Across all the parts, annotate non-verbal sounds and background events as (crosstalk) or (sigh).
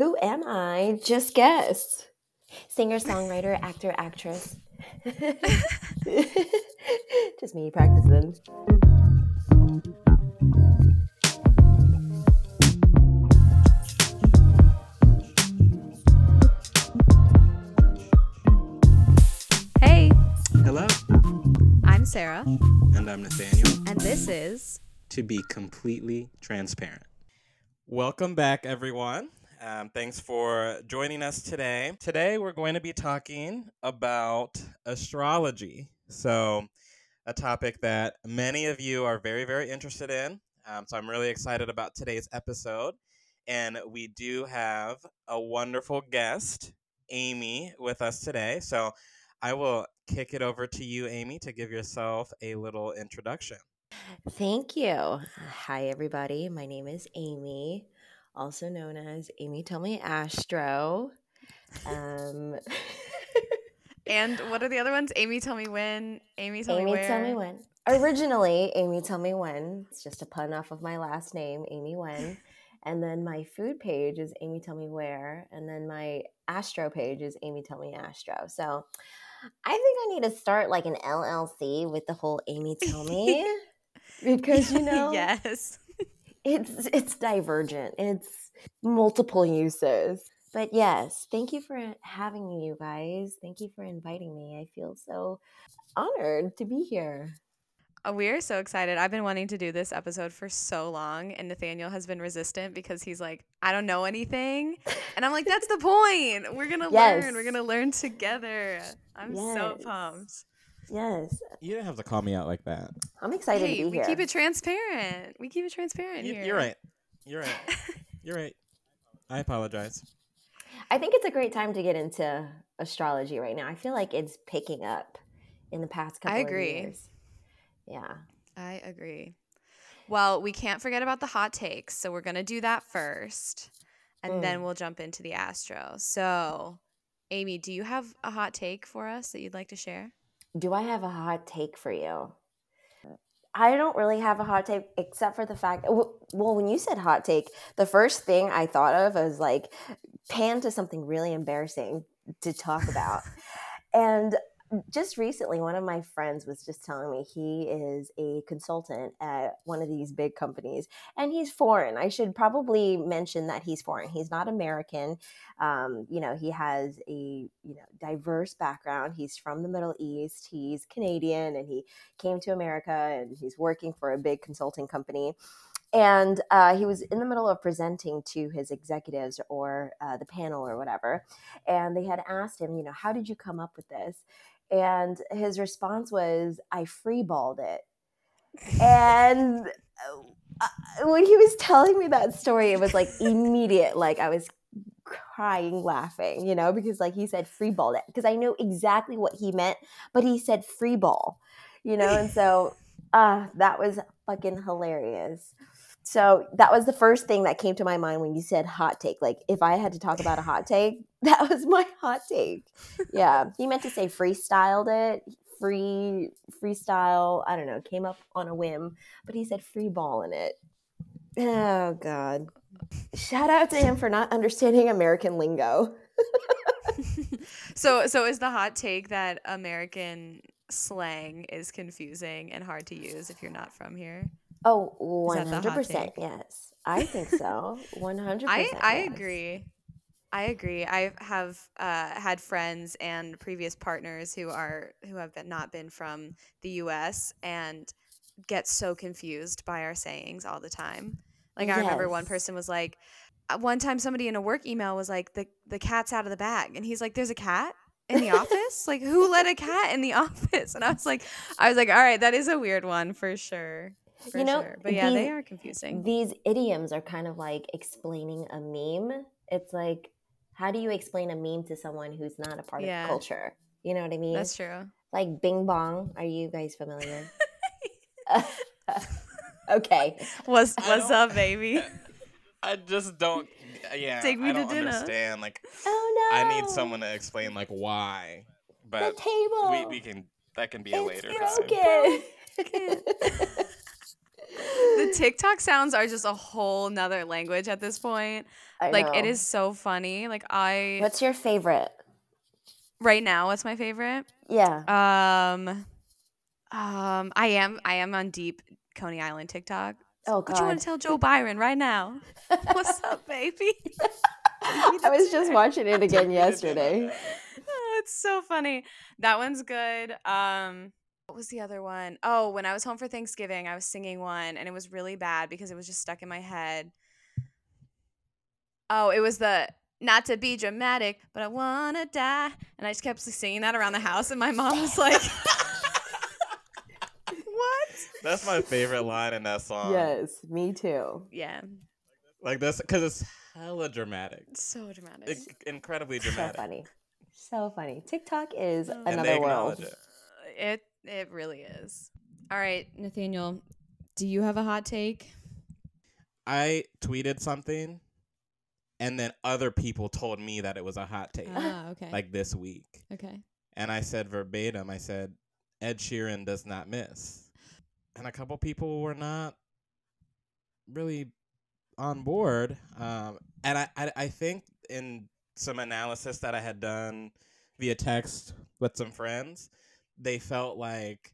Who am I? Just guess. Singer, songwriter, actor, actress. (laughs) Just me practicing. Hey, Hello, I'm Sarah, and I'm Nathaniel. and this is To be completely transparent. Welcome back, everyone. Um, thanks for joining us today. Today, we're going to be talking about astrology. So, a topic that many of you are very, very interested in. Um, so, I'm really excited about today's episode. And we do have a wonderful guest, Amy, with us today. So, I will kick it over to you, Amy, to give yourself a little introduction. Thank you. Hi, everybody. My name is Amy, also known as Amy Tell Me Astro. Um, (laughs) and what are the other ones? Amy, tell me when. Amy, tell Amy me where. Tell Me When. Originally, Amy Tell Me When. It's just a pun off of my last name, Amy When. (laughs) And then my food page is Amy Tell Me Where. And then my Astro page is Amy Tell Me Astro. So I think I need to start like an LLC with the whole Amy Tell Me. (laughs) because you know yes. It's it's divergent it's multiple uses but yes thank you for having me you guys thank you for inviting me i feel so honored to be here Uh, We're so excited. I've been wanting to do this episode for so long, and Nathaniel has been resistant because he's like, I don't know anything. And I'm like, that's the (laughs) point. We're going to learn. We're going to learn together. I'm so pumped. Yes You didn't have to call me out like that. i'm excited Hey, to be we here keep it transparent. We keep it transparent You, here. you're right. You're right. (laughs) You're right. I apologize. i think it's a great time to get into astrology right now i feel like it's picking up in the past couple agree. of years I agree. yeah I agree. Well, we can't forget about the hot takes, so we're gonna do that first, and then Mm. we'll jump into the Astro. So, Amy, do you have a hot take for us that you'd like to share? Do I have a hot take for you? I don't really have a hot take except for the fact. Well, when you said hot take, the first thing I thought of was like pan to something really embarrassing to talk about. (laughs) and just recently, one of my friends was just telling me he is a consultant at one of these big companies and he's foreign. I should probably mention that he's foreign. He's not American. Um, you know, he has a you know diverse background. He's from the Middle East. He's Canadian, and he came to America, and he's working for a big consulting company. And uh, he was in the middle of presenting to his executives or uh, the panel or whatever, and they had asked him, you know, how did you come up with this? And his response was, I freeballed it. (laughs) And uh, when he was telling me that story, it was like (laughs) immediate, like I was crying laughing, you know, because like he said free ball that because I know exactly what he meant, but he said free ball, you know, and so (laughs) uh that was fucking hilarious. So that was the first thing that came to my mind when you said hot take. Like if I had to talk about a hot take, (laughs) that was my hot take. Yeah. He meant to say freestyled it. Free freestyle, I don't know, came up on a whim, but he said free ball in it. Oh god. Shout out to him for not understanding American lingo. (laughs) so, so is the hot take that American slang is confusing and hard to use if you're not from here? Oh, Is that the hot 100% yes. I think so. 100% I I yes. agree. I agree. I have uh, had friends and previous partners who are who have been, not been from the U.S. and get so confused by our sayings all the time. Like I remember one person was like, uh, one time somebody in a work email was like, the the cat's out of the bag, and he's like, "There's a cat." In the office, like who let a cat in the (laughs) office? And I was like, I was like, all right, that is a weird one for sure, for You know, sure. But yeah, they are confusing. These idioms are kind of like explaining a meme. It's like, how do you explain a meme to someone who's not a part Yeah. of culture? You know what I mean? That's true. like Bing Bong. Are you guys familiar? (laughs) (laughs) okay. What's what's up, baby? (laughs) I just don't. Yeah, Take me I to don't dinner. understand. Like, Oh no. I need someone to explain like why. But The But table. we, we can. That can be a it's later time. The TikTok sounds are just a whole nother language at this point. I like it know. is so funny. Like I What's your favorite? right now, what's my favorite? Yeah. Um, um, I am I am on deep Coney Island TikTok. Oh What you want to tell Joe Biden right now? (laughs) What's up, baby? (laughs) I was just watching it again (laughs) yesterday. oh, it's so funny. That one's good. Um, what was the other one? Oh, when I was home for Thanksgiving, I was singing one, and it was really bad because it was just stuck in my head. Oh, it was the not to be dramatic, but I wanna die, and I just kept singing that around the house, and my mom was like, (laughs) "What?" That's my favorite line in that song. Yes, me too. Yeah, Like this because it's hella dramatic. it's so dramatic. I- incredibly So funny. So funny. TikTok is And And another they world. it. It it really is. All right, Nathaniel, do you have a hot take? I tweeted something and then other people told me that it was a hot take Ah, (laughs) okay. like this week. okay. And I said verbatim, I said, Ed Sheeran does not miss. And a couple people were not really on board. Um, and I, I, I think in some analysis that I had done via text with some friends, they felt like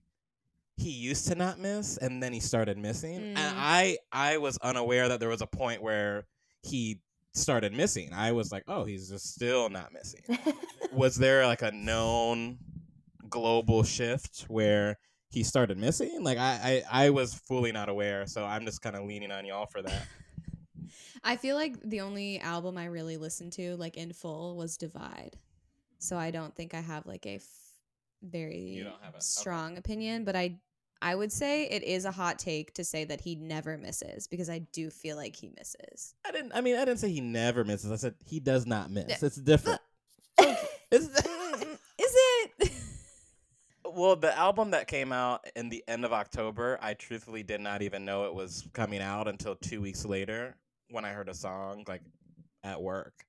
he used to not miss and then he started missing. Mm. And I I was unaware that there was a point where he started missing. I was like, oh, he's just still not missing (laughs) was there like a known global shift where he started missing? Like I, I, I was fully not aware, so I'm just kind of leaning on y'all for that. (laughs) I feel like the only album I really listened to like in full was Divide. So I don't think I have like a very You don't have a- okay. strong opinion, but I I would say it is a hot take to say that he never misses because I do feel like he misses. I didn't. I mean, I didn't say he never misses. I said he does not miss. It's different. It's- (laughs) (laughs) Is it? (laughs) well, the album that came out in the end of October, I truthfully did not even know it was coming out until two weeks later when I heard a song like at work.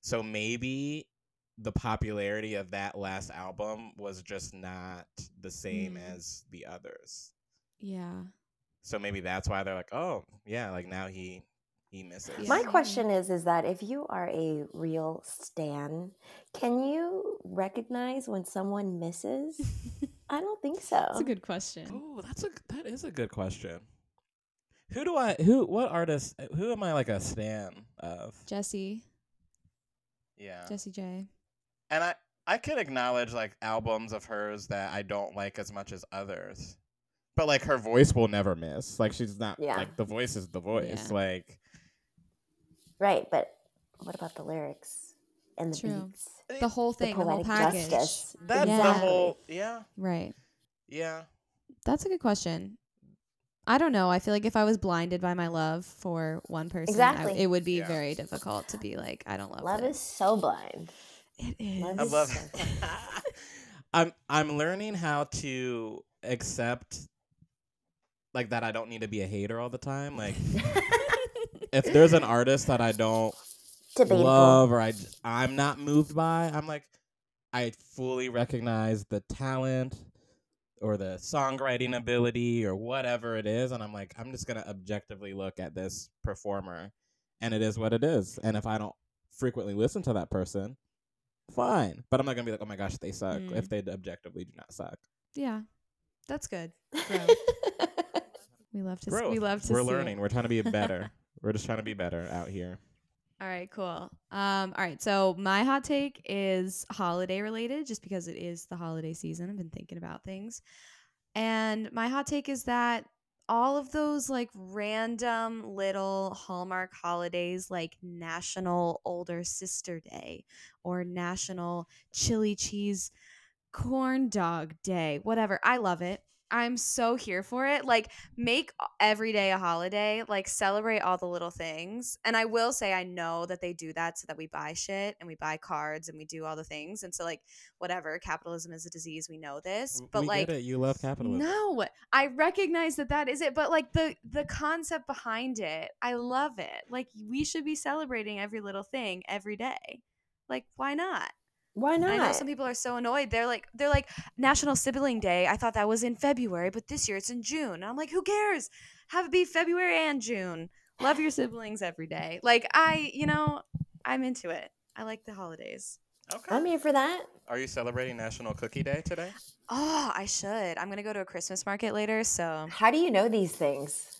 So maybe the popularity of that last album was just not the same Mm. as the others. yeah. So maybe that's why they're like, oh yeah, like now he he misses. My question is is that if you are a real stan, can you recognize when someone misses? (laughs) I don't think so. That's a good question. Oh, that's a that is a good question. Who do I who what artist who am I like a stan of? Jessie, Yeah. Jessie J. And I I can acknowledge like albums of hers that I don't like as much as others. But like her voice will never miss. Like she's not Yeah. like the voice is the voice. Yeah. Like Right, but what about the lyrics and the True. beats? Eh, the whole thing, the, whole package. justice. that's the whole yeah. Right. Yeah. That's a good question. I don't know. I feel like if I was blinded by my love for one person, Exactly. I, it would be Yeah. very difficult to be like, I don't love, Love this. is so blind. It is. I is love so (laughs) I'm I'm learning how to accept like that I don't need to be a hater all the time. Like (laughs) if there's an artist that I don't Debatable. love or I I'm not moved by, I'm like I fully recognize the talent or the songwriting ability or whatever it is and I'm like I'm just going to objectively look at this performer and it is what it is. And if I don't frequently listen to that person, fine. But I'm not going to be like, "Oh my gosh, they suck" Mm. if they objectively do not suck. Yeah, that's good. (laughs) We love to. Growth. We love to. See. We're see learning. It. We're trying to be (laughs) better. We're just trying to be better out here. All right, cool. Um, all right, so my hot take is holiday related, just because it is the holiday season. I've been thinking about things, and my hot take is that all of those like random little Hallmark holidays, like National Older Sister Day or National Chili Cheese Corn Dog Day, whatever. I love it. I'm so here for it. Like, make every day a holiday. Like, celebrate all the little things. And I will say, I know that they do that so that we buy shit and we buy cards and we do all the things. And so, like, whatever, capitalism is a disease. We know this. But, we like. You love capitalism. no, I recognize that that is it, but like the the concept behind it, I love it. Like we should be celebrating every little thing every day. Like why not? Why not? I know some people are so annoyed. They're like, they're like National Sibling Day. I thought that was in February, but this year it's in June. And I'm like, who cares? Have it be February and June. Love your siblings every day. Like I, you know, I'm into it. I like the holidays. Okay. I'm here for that. Are you celebrating National Cookie Day today? Oh, I should. I'm gonna go to a Christmas market later, so How do you know these things?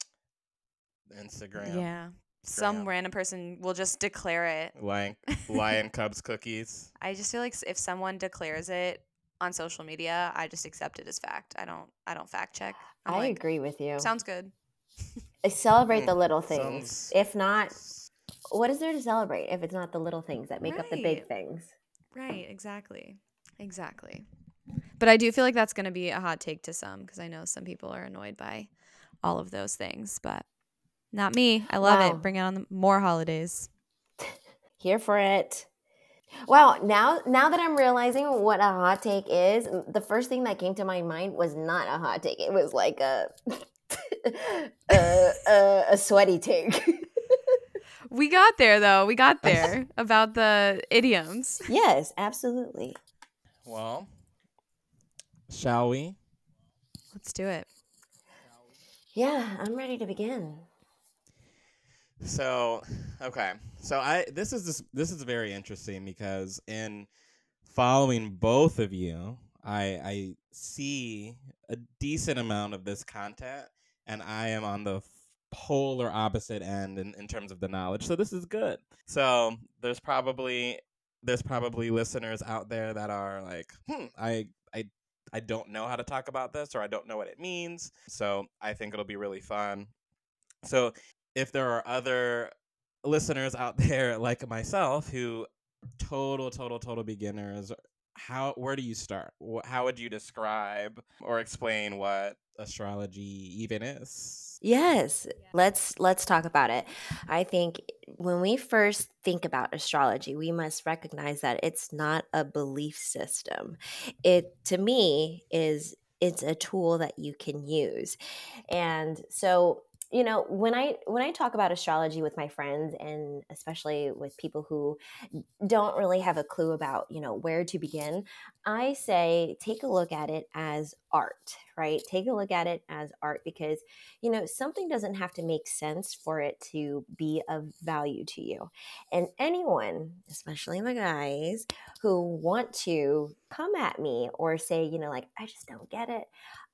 Instagram. yeah. Some Graham. random person will just declare it. Lion, Lion (laughs) Cubs cookies. I just feel like if someone declares it on social media, I just accept it as fact. I don't. I don't fact check. I'm I like, agree with you. Sounds good. I celebrate Mm, the little things. sounds- If not, what is there to celebrate if it's not the little things that make up the big things? Right. Exactly. Exactly. But I do feel like that's going to be a hot take to some because I know some people are annoyed by all of those things, but not me. I love Wow. it. Bring it on the more holidays. (laughs) Here for it. Wow, now now that I'm realizing what a hot take is, the first thing that came to my mind was not a hot take. It was like a (laughs) a, a, a sweaty take. We got there though. We got (laughs) there about the idioms. yes, absolutely. Well, shall we? Let's do it. Yeah, I'm ready to begin. So, (sighs) okay. So I this is this, this is very interesting because in following both of you, I I see a decent amount of this content and I am on the polar opposite end in, in terms of the knowledge. So this is good. So, there's probably there's probably listeners out there that are like, "Hmm, I I I don't know how to talk about this or I don't know what it means." So, I think it'll be really fun. So, if there are other listeners out (laughs) there like myself who total total total beginners how where do you start how would you describe or explain what astrology even is Yes, let's let's talk about it. I think when we first think about astrology, we must recognize that it's not a belief system. It to me is it's a tool that you can use. And so, you know, when I when I talk about astrology with my friends and especially with people who don't really have a clue about, you know, where to begin, I say take a look at it as art, right? Take a look at it as art because you know, something doesn't have to make sense for it to be of value to you. And anyone, especially the guys who want to come at me or say, you know, like, I just don't get it,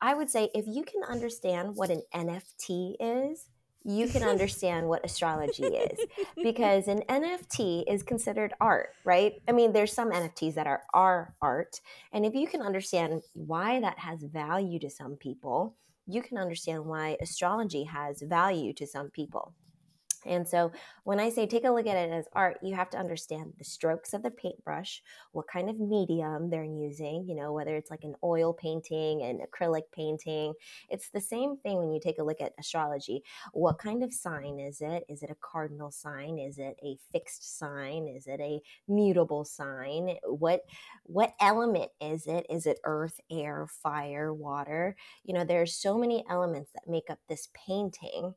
I would say if you can understand what an NFT is, you can (laughs) understand what astrology is because an NFT is considered art, right? I mean, there's some NFTs that are our art. And if you can understand why that has value to some people, you can understand why astrology has value to some people. And so when I say take a look at it as art, you have to understand the strokes of the paintbrush, what kind of medium they're using, you know, whether it's like an oil painting, an acrylic painting. It's the same thing when you take a look at astrology. What kind of sign is it? Is it a cardinal sign? Is it a fixed sign? Is it a mutable sign? What what element is it? Is it earth, air, fire, water? You know, there's so many elements that make up this painting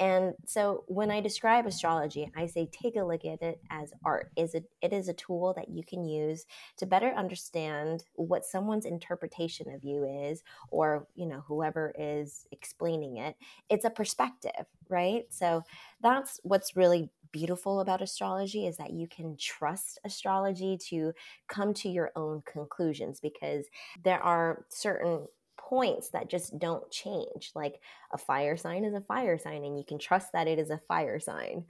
and so when I describe astrology, I say take a look at it as art. Is it it is a tool that you can use to better understand what someone's interpretation of you is or, you know, whoever is explaining it. It's a perspective, right? So that's what's really beautiful about astrology is that you can trust astrology to come to your own conclusions because there are certain points that just don't change. Like a fire sign is a fire sign and you can trust that it is a fire sign.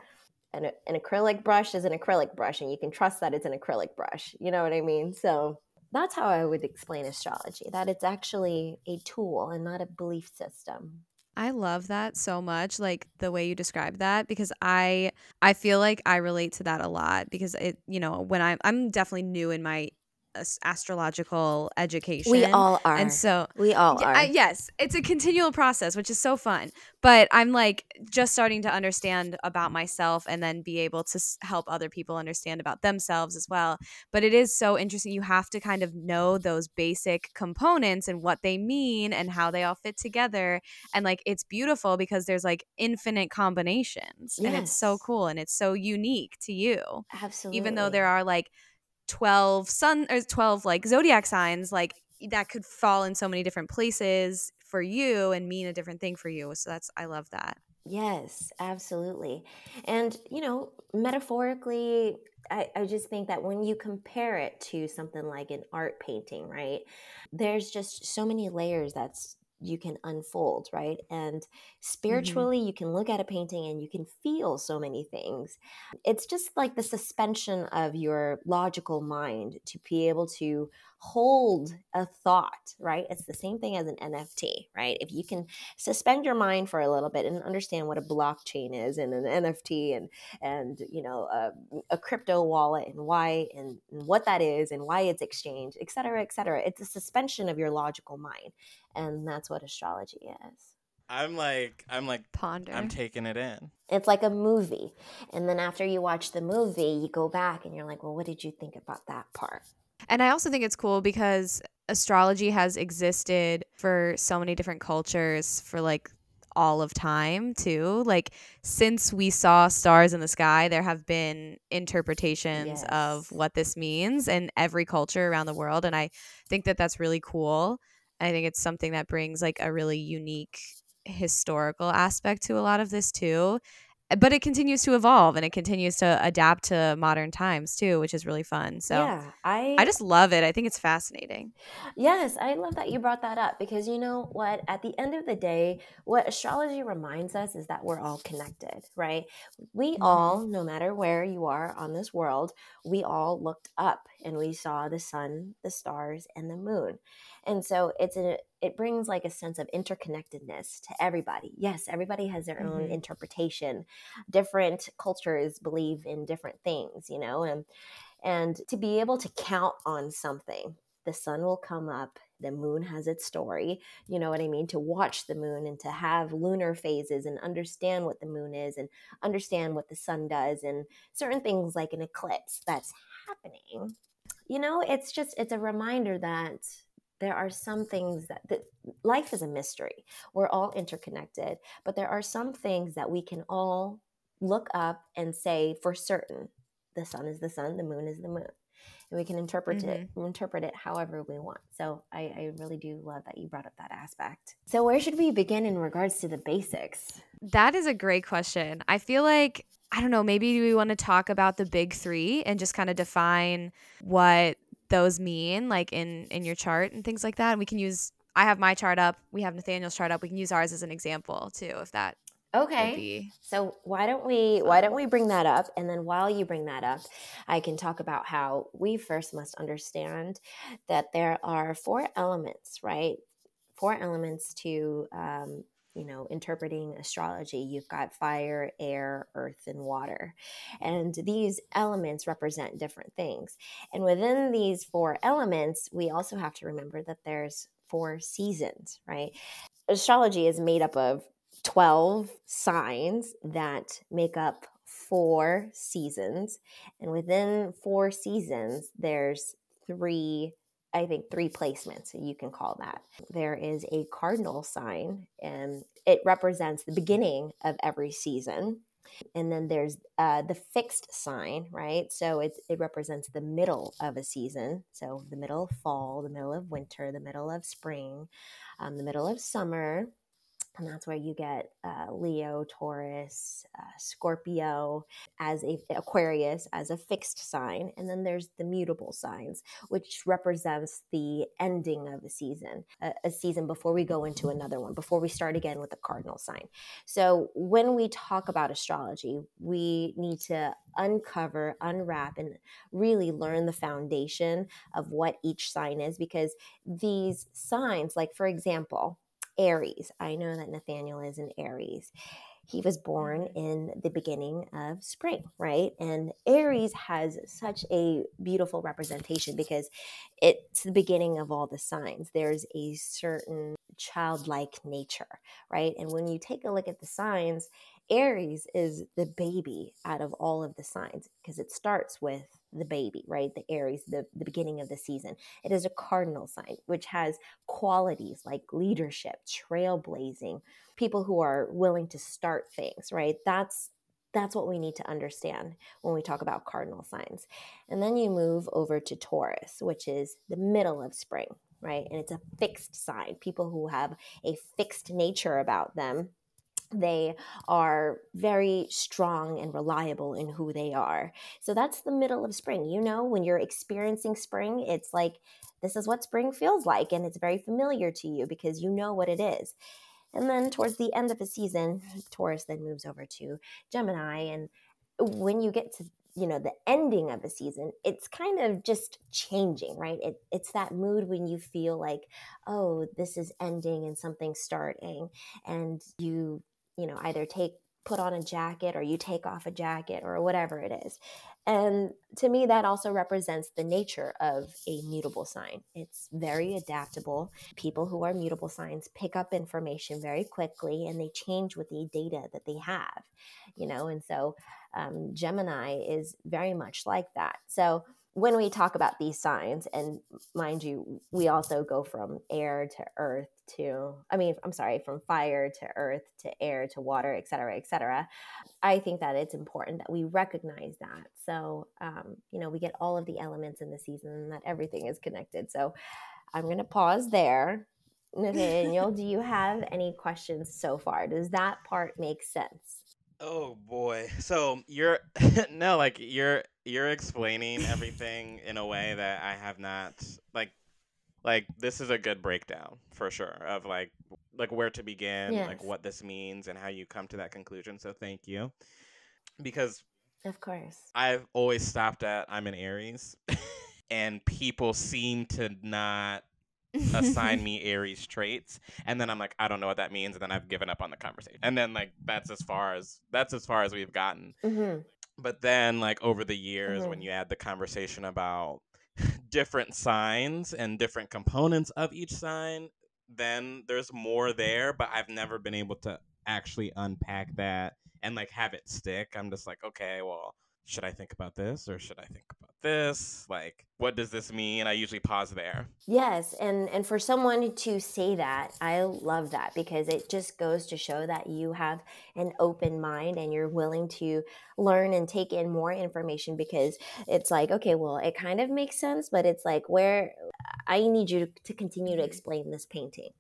And an acrylic brush is an acrylic brush and you can trust that it's an acrylic brush. You know what i mean? So that's how i would explain astrology that it's actually a tool and not a belief system. I love that so much, like the way you describe that, because I I feel like I relate to that a lot because it, you know, when I'm I'm definitely new in my astrological education. we all are and so we all are I, yes, it's a continual process, which is so fun. But I'm like just starting to understand about myself and then be able to help other people understand about themselves as well. But it is so interesting. You have to kind of know those basic components and what they mean and how they all fit together. And like it's beautiful because there's like infinite combinations and it's so cool and it's so unique to you absolutely even though there are like 12 sun or 12 like zodiac signs like that could fall in so many different places for you and mean a different thing for you so that's i love that Yes, absolutely. And, you know, metaphorically, I, I just think that when you compare it to something like an art painting, right, there's just so many layers that's you can unfold, right? And Mm-hmm. spiritually, you can look at a painting and you can feel so many things. It's just like the suspension of your logical mind to be able to hold a thought, right? It's the same thing as an NFT, right? If you can suspend your mind for a little bit and understand what a blockchain is and an NFT and and you know a, a crypto wallet and why and, and what that is and why it's exchanged, et cetera, et cetera. It's a suspension of your logical mind, and that's what astrology is. I'm like, I'm like, ponder I'm taking it in. It's like a movie, and then after you watch the movie, you go back and you're like, well, what did you think about that part? And I also think it's cool because astrology has existed for so many different cultures for like all of time too. Like since we saw stars in the sky, there have been interpretations of what this means in every culture around the world and I think that that's really cool. I think it's something that brings like a really unique historical aspect to a lot of this too. But it continues to evolve and it continues to adapt to modern times too, which is really fun. So yeah, I I just love it. I think it's fascinating. Yes, I love that you brought that up because you know what? At the end of the day, what astrology reminds us is that we're all connected, right? We Mhm. all, no matter where you are on this world, we all looked up and we saw the sun, the stars, and the moon. And so it's a it brings like a sense of interconnectedness to everybody. Yes, everybody has their own Mhm. interpretation. Different cultures believe in different things, you know, and and to be able to count on something the sun will come up the moon has its story you know what i mean to watch the moon and to have lunar phases and understand what the moon is and understand what the sun does and certain things like an eclipse that's happening you know it's just it's a reminder that there are some things that, that life is a mystery. We're all interconnected but there are some things that we can all look up and say for certain the sun is the sun the moon is the moon and we can interpret it mm-hmm. interpret it however we want. So I, I really do love that you brought up that aspect. So where should we begin in regards to the basics? That is a great question. I feel like I don't know, maybe we want to talk about the big 3 and just kind of define what those mean like in in your chart and things like that. And we can use I have my chart up, we have Nathaniel's chart up. We can use ours as an example too if that okay so why don't we why don't we bring that up and then while you bring that up i can talk about how we first must understand that there are four elements right four elements to um, you know interpreting astrology you've got fire air earth and water and these elements represent different things and within these four elements we also have to remember that there's four seasons right? Astrology is made up of 12 signs that make up four seasons and within four seasons there's three i think three placements you can call that. There is a cardinal sign and it represents the beginning of every season. And then there's uh, the fixed sign right? So it, it represents the middle of a season. So the middle of fall the middle of winter the middle of spring um, the middle of summer and that's where you get uh, Leo, Taurus, uh, Scorpio as a Aquarius as a fixed sign, and then there's the mutable signs, which represents the ending of a season, a, a season before we go into another one, before we start again with the cardinal sign. So when we talk about astrology, we need to uncover, unwrap, and really learn the foundation of what each sign is, because these signs, like for example Aries. I know that Nathaniel is an Aries. He was born mm-hmm. in the beginning of spring, right? And Aries has such a beautiful representation because it's the beginning of all the signs. There's a certain childlike nature, right? And when you take a look at the signs, Aries is the baby out of all of the signs because it starts with the baby, right? The Aries, the, the beginning of the season. It is a cardinal sign, which has qualities like leadership, trailblazing, people who are willing to start things, right? That's that's what we need to understand when we talk about cardinal signs. And then you move over to Taurus, which is the middle of spring, right? And it's a fixed sign. People who have a fixed nature about them they are very strong and reliable in who they are. So that's the middle of spring. You know, when you're experiencing spring, it's like this is what spring feels like, and it's very familiar to you because you know what it is. And then towards the end of the season, Taurus then moves over to Gemini. And when you get to you know the ending of a season it's kind of just changing right it, it's that mood when you feel like oh this is ending and something's starting and you you know either take put on a jacket or you take off a jacket or whatever it is. And to me that also represents the nature of a mutable sign. It's very adaptable. People who are mutable signs pick up information very quickly and they change with the data that they have you know and so um, gemini is very much like that. So when we talk about these signs, and mind you, we also go from air to earth to, I mean, I'm sorry, from fire to earth to air to water, et cetera, et cetera. I think that it's important that we recognize that. So, um, you know, we get all of the elements in the season and that everything is connected. So I'm going to pause there. Nathaniel, do you have (laughs) any questions so far? Does that part make sense? Oh boy. So you're (laughs) no like you're you're explaining everything in a way that I have not like like this is a good breakdown for sure of like like where to begin, yes. like what this means and how you come to that conclusion. So thank you. Because of course. I've always stopped at I'm an Aries (laughs) and people seem to not assign (laughs) me Aries traits, and then I'm like, I don't know what that means, and then I've given up on the conversation. And then like that's as far as that's as far as we've gotten. Mm-hmm. But then like over the years, mm-hmm. when you add the conversation about different signs and different components of each sign, then there's more there. But I've never been able to actually unpack that and like have it stick. I'm just like, okay, well, should I think about this or should I think about this? Like, what does this mean? I usually pause there. Yes, and and for someone to say that, I love that because it just goes to show that you have an open mind and you're willing to learn and take in more information because it's like, okay, well, it kind of makes sense, but it's like where I need you to, to continue to mm-hmm. explain this painting.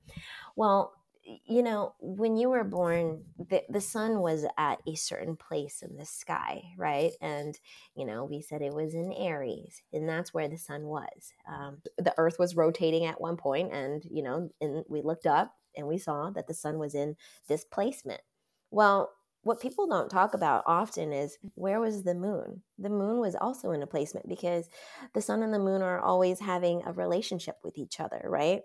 Well, you know, when you were born, the, the sun was at a certain place in the sky, right? And, you know, we said it was in Aries, and that's where the sun was. Um, the earth was rotating at one point, and, you know, and we looked up and we saw that the sun was in this placement. Well, what people don't talk about often is where was the moon? The moon was also in a placement because the sun and the moon are always having a relationship with each other, right?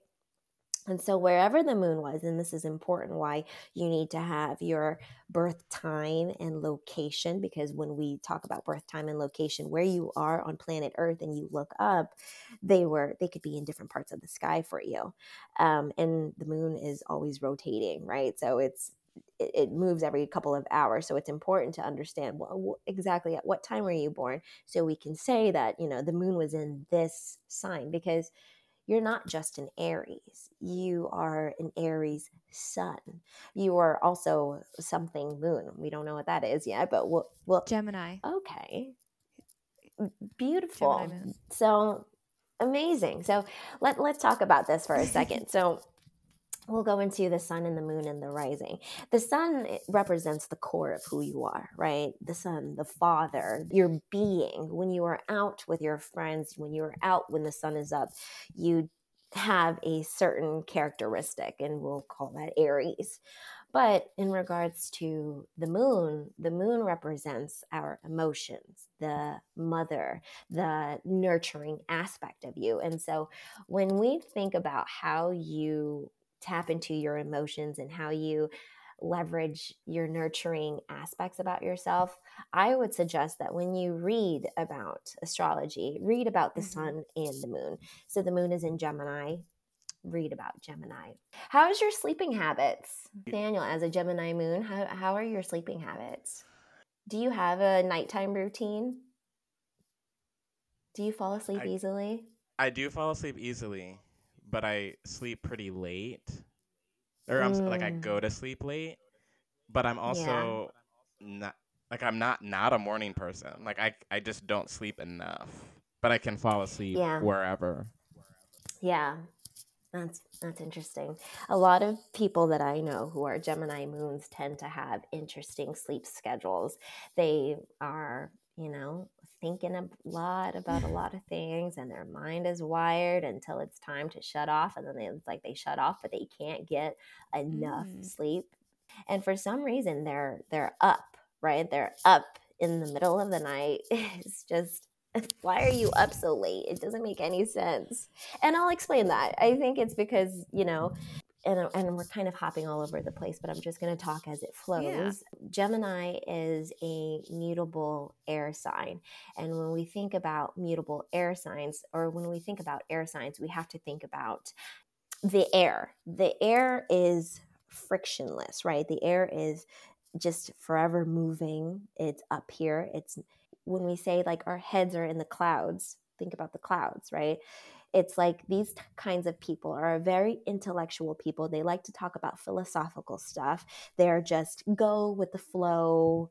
And so, wherever the moon was, and this is important why you need to have your birth time and location, because when we talk about birth time and location, where you are on planet Earth and you look up, they were, they could be in different parts of the sky for you. Um, and the moon is always rotating, right? So, it's, it, moves every couple of hours. So, it's important to understand well, exactly at what time were you born so we can say that, you know, the moon was in this sign because you're not just an Aries. You are an Aries sun. You are also something moon. We don't know what that is yet, but we'll, we'll Gemini. Okay. Beautiful. So amazing. So let, let's talk about this for a second. so we'll go into the sun and the moon and the rising. The sun represents the core of who you are, right? The sun, the father, your being. When you are out with your friends, when you are out when the sun is up, you have a certain characteristic, and we'll call that Aries. But in regards to the moon, the moon represents our emotions, the mother, the nurturing aspect of you. And so when we think about how you tap into your emotions and how you leverage your nurturing aspects about yourself, I would suggest that when you read about astrology, read about the mm-hmm. sun and the moon. So the moon is in Gemini. Read about Gemini. How is your sleeping habits? Daniel, as a Gemini moon, how, how are your sleeping habits? Do you have a nighttime routine? Do you fall asleep I, easily? I do fall asleep easily but I sleep pretty late, or I'm mm. like I go mm. to sleep late, but I'm also yeah. not like I'm not not a morning person. Like I I just don't sleep enough. But I can fall asleep Yeah. wherever. Yeah, that's that's interesting. A lot of people that I know who are Gemini moons tend to have interesting sleep schedules. They are, you know, thinking a lot about a (laughs) lot of things and their mind is wired until it's time to shut off and then they, it's like they shut off but they can't get enough Mm. sleep. And for some reason they're they're up, right? They're up in the middle of the night. (laughs) It's just (laughs) why are you up so late? It doesn't make any sense. And I'll explain that. I think it's because, you know, and, uh, and we're kind of hopping all over the place, but I'm just going to talk as it flows. Gemini is a mutable air sign. And when we think about mutable air signs, or when we think about air signs, we have to think about the air. The air is frictionless, right? The air is just forever moving. It's up here. It's when we say like our heads are in the clouds, think about the clouds, right? It's like these t- kinds of people are very intellectual people. They like to talk about philosophical stuff. They're just go with the flow,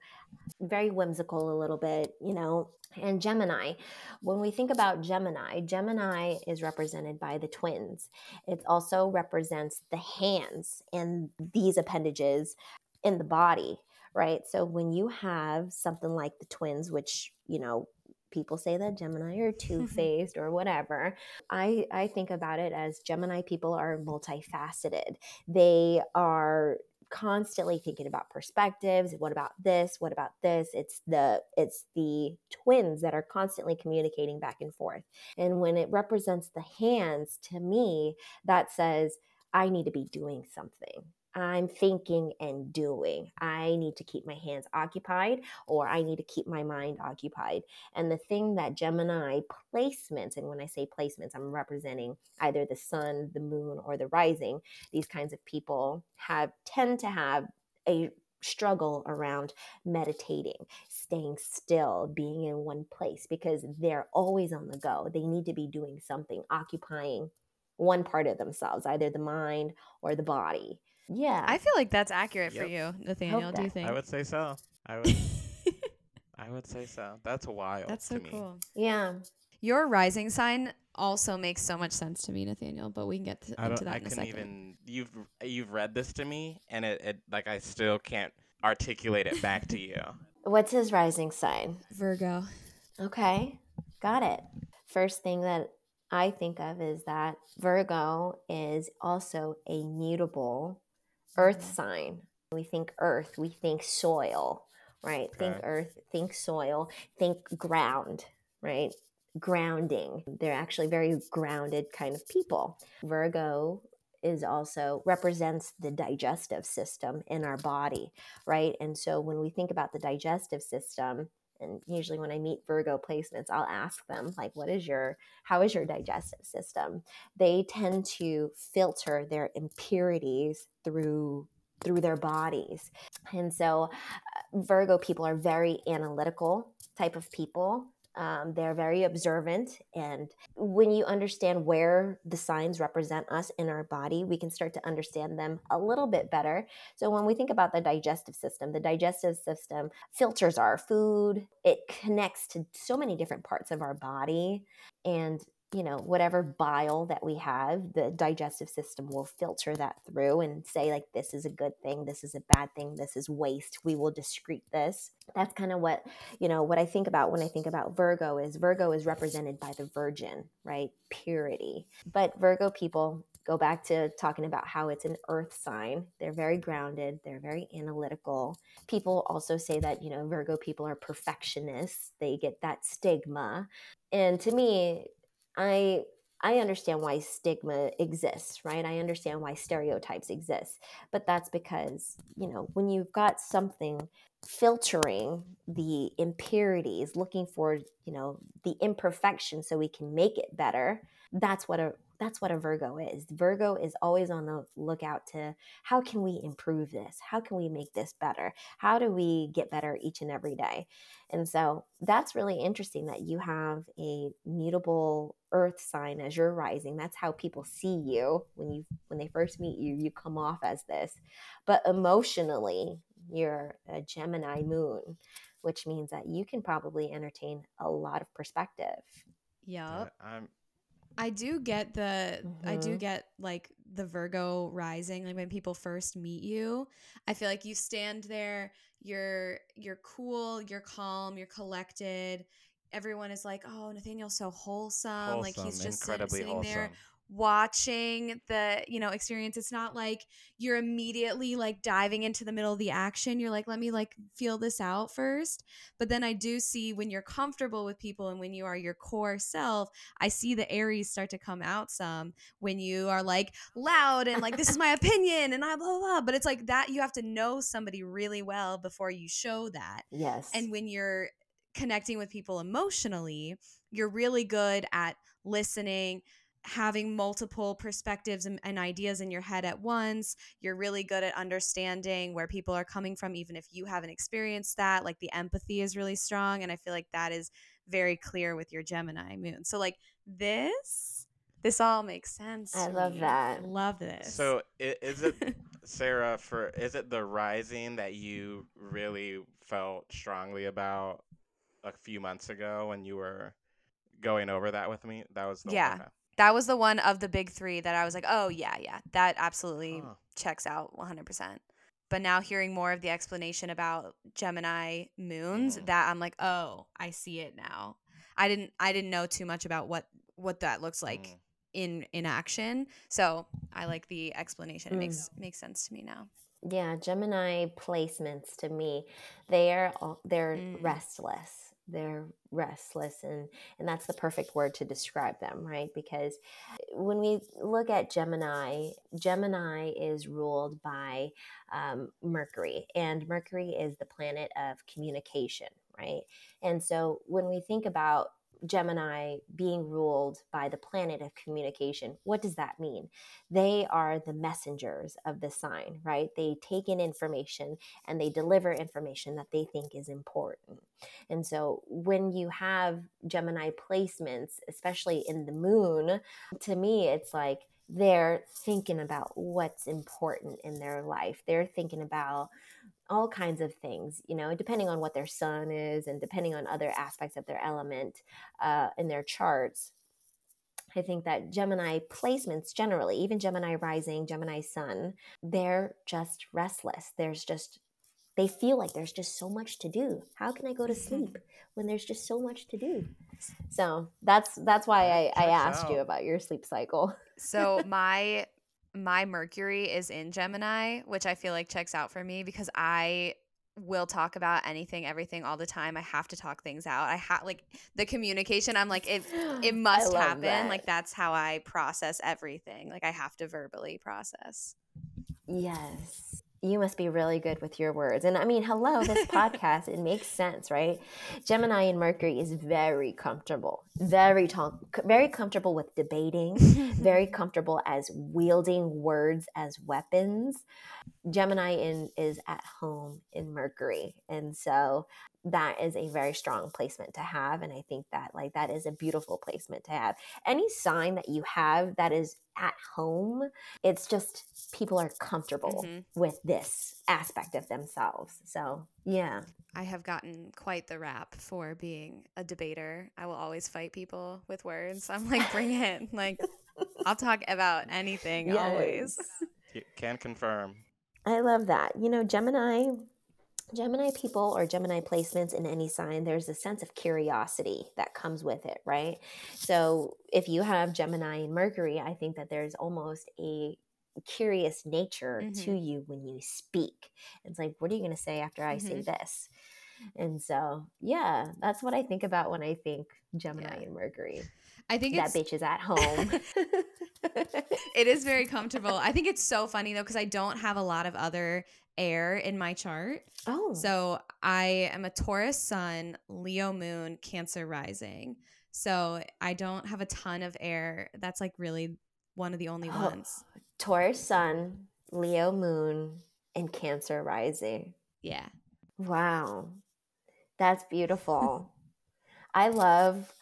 very whimsical a little bit, you know. And Gemini, when we think about Gemini, Gemini is represented by the twins. It also represents the hands and these appendages in the body, right? So when you have something like the twins, which, you know, people say that Gemini are (laughs) two faced or whatever, I, I think about it as Gemini people are multifaceted. They are constantly thinking about perspectives what about this? What about this? It's the it's the twins that are constantly communicating back and forth. And when it represents the hands to me that says i need to be doing something i'm thinking and doing. I need to keep my hands occupied or i need to keep my mind occupied. And the thing that gemini placements and when i say placements i'm representing either the sun the moon or the rising. These kinds of people have tend to have a struggle around meditating staying still being in one place because they're always on the go. They need to be doing something occupying one part of themselves either the mind or the body yeah I feel like that's accurate for you, Nathaniel. Do you think? I would say so. I would (laughs) I would say so. That's wild That's so to me. cool. yeah Your rising sign also makes so much sense to me, Nathaniel. But we can get to, into don't that I in a couldn't second. even you've you've read this to me and it, it like I still can't articulate it back to you. (laughs) what's his rising sign Virgo. Okay, got it. First thing that I think of is that Virgo is also a mutable earth sign. We think earth, we think soil, right? Think earth, think soil, think ground, right? Grounding. They're actually very grounded kind of people. Virgo is also represents the digestive system in our body, right? And so when we think about the digestive system, and usually when I meet Virgo placements, I'll ask them like, "What is your how is your digestive system?" They tend to filter their impurities through through their bodies, and so uh, Virgo people are very analytical type of people. Um, they're very observant, and when you understand where the signs represent us in our body, we can start to understand them a little bit better. So when we think about the digestive system, the digestive system filters our food. It connects to so many different parts of our body. And, you know, whatever bile that we have, the digestive system will filter that through and say, like, this is a good thing, this is a bad thing, this is waste. We will discrete this. That's kind of what, you know, what I think about when I think about Virgo is Virgo is represented by the virgin, right? Purity. But Virgo people, go back to talking about how it's an earth sign. They're very grounded, they're very analytical. People also say that, you know, Virgo people are perfectionists. They get that stigma. And to me, I I understand why stigma exists, right? I understand why stereotypes exist. But that's because, you know, when you've got something filtering the impurities, looking for, you know, the imperfection so we can make it better, that's what a that's what a Virgo is. Virgo is always on the lookout to how can we improve this? How can we make this better? How do we get better each and every day? And so that's really interesting that you have a mutable earth sign as your rising. That's how people see you when you when they first meet you, you come off as this. But emotionally, you're a Gemini moon. which means that you can probably entertain a lot of perspective. Yep. I'm I do get the I do Mhm. get like the Virgo rising like when people first meet you. I feel like you stand there, you're you're cool, you're calm, you're collected. Everyone is like, "Oh, Nathaniel's so wholesome." like he's just sit- sitting there wholesome. Watching the you know experience. It's not like you're immediately like diving into the middle of the action. You're like let me like feel this out first. But then i do see when you're comfortable with people and when you are your core self i see the aries start to come out some when you are like loud and like this is my (laughs) opinion and i blah blah blah. But it's like that you have to know somebody really well before you show that. Yes. and when you're connecting with people emotionally, you're really good at listening, having multiple perspectives and, and ideas in your head at once. You're really good at understanding where people are coming from, even if you haven't experienced that. Like the empathy is really strong. And I feel like that is very clear with your Gemini moon. So, like this, this all makes sense. I love me. that. Love this. So is it (laughs) Sarah for is it the rising that you really felt strongly about a few months ago when you were going over that with me? That was the Yeah. One. That was the one of the big three that I was like, oh, yeah, yeah, that absolutely Huh. checks out 100%. But now hearing more of the explanation about Gemini moons, Mhm. that I'm like, oh, I see it now. I didn't I didn't know too much about what what that looks like Mm. in in action. So I like the explanation. It Mm. makes makes sense to me now. Yeah, Gemini placements to me, they're all- they're Mm. restless. They're restless, and and that's the perfect word to describe them, right? Because when we look at Gemini, Gemini is ruled by um, Mercury, and Mercury is the planet of communication, right? And so when we think about Gemini being ruled by the planet of communication, what does that mean? they are the messengers of the sign, right? They take in information and they deliver information that they think is important. And so when you have Gemini placements, especially in the moon, to me, it's like they're thinking about what's important in their life. They're thinking about all kinds of things, you know, depending on what their sun is and depending on other aspects of their element uh, in their charts. I think that Gemini placements generally, even Gemini rising, Gemini sun, they're just restless. There's just, they feel like there's just so much to do. How can I go to sleep when there's just so much to do? So that's that's why I, I asked you about your sleep cycle. So (laughs) my my Mercury is in Gemini, which I feel like checks out for me because I will talk about anything, everything all the time. I have to talk things out. I have like the communication. I'm like it it (gasps) must happen. that. Like that's how I process everything. Like I have to verbally process. Yes. You must be really good with your words. And I mean, hello, this (laughs) podcast, it makes sense, right? Gemini and Mercury is very comfortable, very talk, very comfortable with debating, (laughs) very comfortable as wielding words as weapons. Gemini in, is at home in Mercury. And so that is a very strong placement to have. And I think that like that is a beautiful placement to have. Any sign that you have that is at home, it's just people are comfortable Mhm. with this aspect of themselves. So yeah. I have gotten quite the rap for being a debater. I will always fight people with words. I'm like, bring it. (laughs) Like, I'll talk about anything always. Yes. Y- Can confirm. I love that. You know, Gemini, Gemini people or Gemini placements in any sign, there's a sense of curiosity that comes with it, right? So if you have Gemini and Mercury, I think that there's almost a curious nature to you when you speak. It's like, what are you going to say after I say Mhm. this? And so, yeah, that's what I think about when I think Gemini Yeah. and Mercury. I think That bitch is at (laughs) home. it is very comfortable. I think it's so funny though because I don't have a lot of other air in my chart. oh, So I am a Taurus sun, Leo moon, Cancer rising. So I don't have a ton of air. That's like really one of the only Oh. ones. Taurus sun, Leo moon, and Cancer rising. Yeah. Wow. That's beautiful. (laughs) I love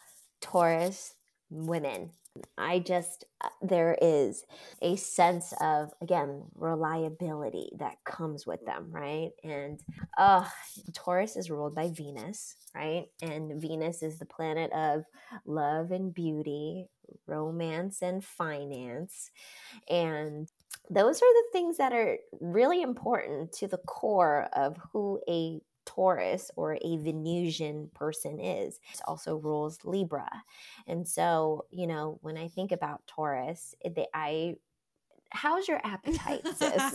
Taurus women. I just, uh, there is a sense of, again, reliability that comes with them, right? And uh, Taurus is ruled by Venus, right? And Venus is the planet of love and beauty, romance and finance. And those are the things that are really important to the core of who a Taurus or a Venusian person is. It also rules Libra. And so, you know, when I think about Taurus, it, I how's your appetite, (laughs) sis?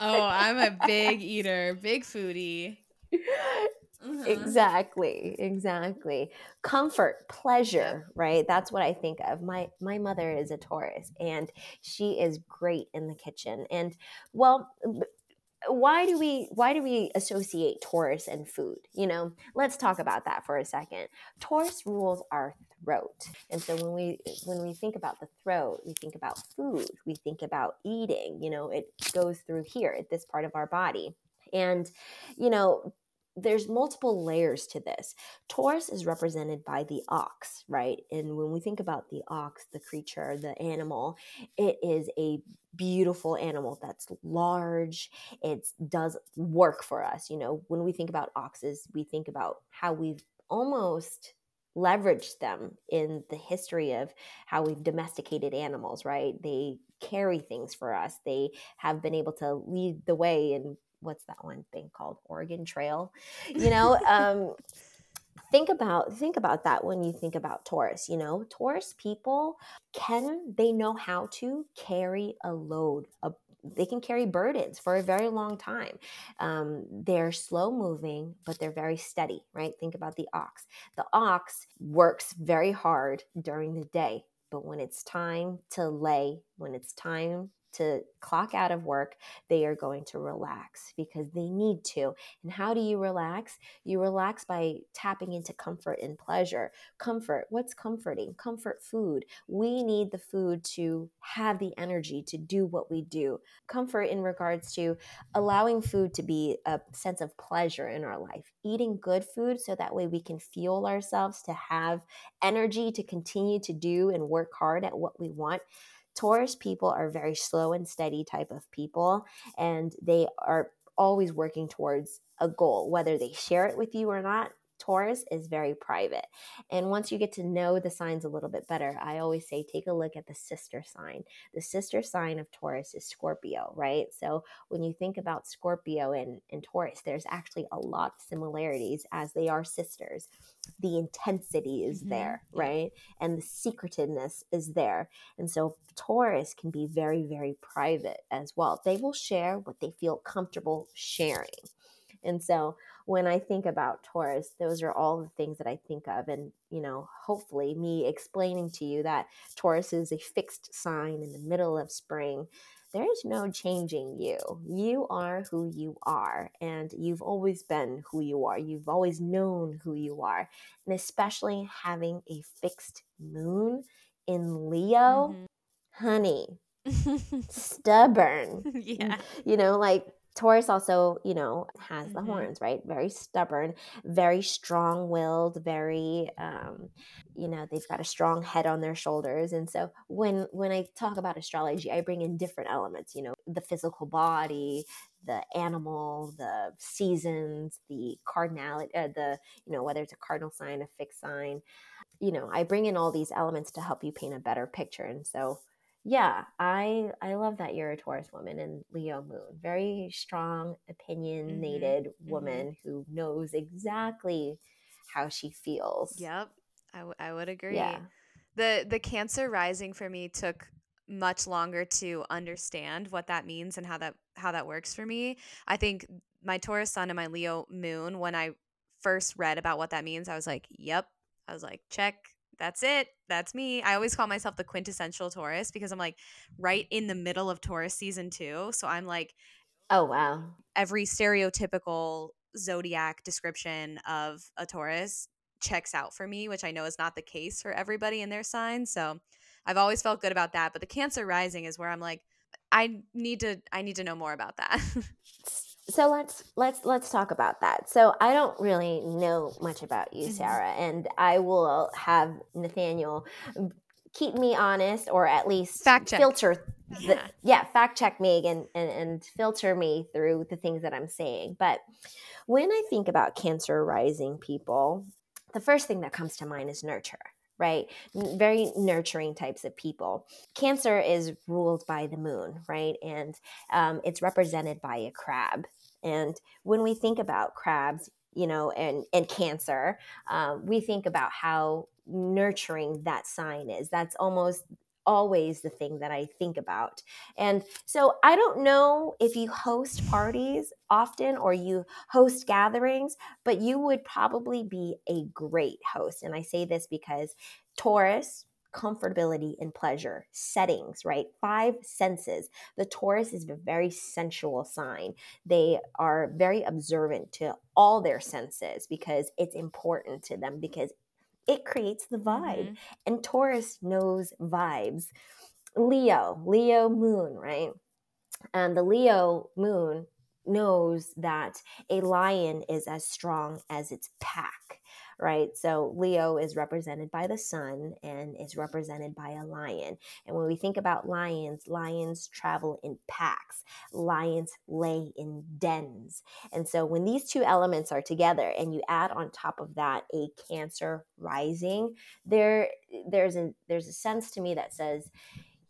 oh, I'm a big eater, big foodie. Mm-hmm. Exactly, exactly. Comfort, pleasure, right? That's what I think of. My my mother is a Taurus and she is great in the kitchen. And well, why do we why do we associate Taurus and food? You know, let's talk about that for a second. Taurus rules our throat. And so when we when we think about the throat, we think about food, we think about eating, you know, it goes through here at this part of our body. And you know, there's multiple layers to this. Taurus is represented by the ox, right? And when we think about the ox, the creature, the animal, it is a beautiful animal that's large. It does work for us. You know, when we think about oxes, we think about how we've almost leveraged them in the history of how we've domesticated animals, right? They carry things for us. They have been able to lead the way and what's that one thing called Oregon Trail, you know. um, think about think about that when you think about Taurus. You know, Taurus people can they know how to carry a load, a they can carry burdens for a very long time. Um, they're slow moving, but they're very steady, right? Think about the ox. The ox works very hard during the day, but when it's time to lay, when it's time to clock out of work, they are going to relax because they need to. And how do you relax? You relax by tapping into comfort and pleasure. Comfort, what's comforting? Comfort food. We need the food to have the energy to do what we do. Comfort in regards to allowing food to be a sense of pleasure in our life. Eating good food so that way we can fuel ourselves to have energy to continue to do and work hard at what we want Taurus people are very slow and steady type of people, and they are always working towards a goal, whether they share it with you or not. Taurus is very private. And once you get to know the signs a little bit better, I always say take a look at the sister sign. The sister sign of Taurus is Scorpio, right? So when you think about Scorpio and, and Taurus, there's actually a lot of similarities as they are sisters. The intensity is mm-hmm. there, right? And the secretiveness is there. And so Taurus can be very, very private as well. They will share what they feel comfortable sharing. And so when I think about Taurus, those are all the things that I think of. And, you know, hopefully me explaining to you that Taurus is a fixed sign in the middle of spring. There is no changing you. You are who you are, and you've always been who you are. You've always known who you are. And especially having a fixed moon in Leo, mm-hmm. honey, (laughs) stubborn. Yeah. You know, like Taurus also, you know, has the mm-hmm. horns, right? Very stubborn, very strong willed, very, um, you know, they've got a strong head on their shoulders. And so when when I talk about astrology, I bring in different elements, you know, the physical body, the animal, the seasons, the cardinality, uh, the, you know, whether it's a cardinal sign, a fixed sign. You know, I bring in all these elements to help you paint a better picture. And so yeah, I I love that you're a Taurus woman and Leo moon. Very strong, opinionated mm-hmm. woman mm-hmm. who knows exactly how she feels. Yep. I, w- I would agree. Yeah. The the Cancer rising for me took much longer to understand what that means and how that how that works for me. I think my Taurus sun and my Leo moon when I first read about what that means, I was like, "Yep." I was like, "Check, that's it. That's me. I always call myself the quintessential Taurus because I'm like right in the middle of Taurus season two. So I'm like, oh, wow. Every stereotypical zodiac description of a Taurus checks out for me, which I know is not the case for everybody in their sign. So I've always felt good about that. But the Cancer rising is where I'm like, I need to I need to know more about that. (laughs) so let's let's let's talk about that. So I don't really know much about you, mm-hmm. Sarah, and I will have Nathaniel keep me honest or at least fact check. filter the, Yeah. yeah fact check me and, and and filter me through the things that i'm saying but when i think about cancer rising people the first thing that comes to mind is nurture right N- very nurturing types of people cancer is ruled by the moon right and um, it's represented by a crab and when we think about crabs you know and and cancer um, we think about how nurturing that sign is. That's almost always the thing that i think about. And so i don't know if you host parties often or you host gatherings but you would probably be a great host. And i say this because taurus comfortability and pleasure. Settings right? Five senses. The taurus is a very sensual sign. They are very observant to all their senses because it's important to them because it creates the vibe. Mhm. and taurus knows vibes. Leo leo moon right? And the leo moon knows that a lion is as strong as its pack right so leo is represented by the sun and is represented by a lion and when we think about lions lions travel in packs lions lay in dens and so when these two elements are together and you add on top of that a cancer rising there there's a there's a sense to me that says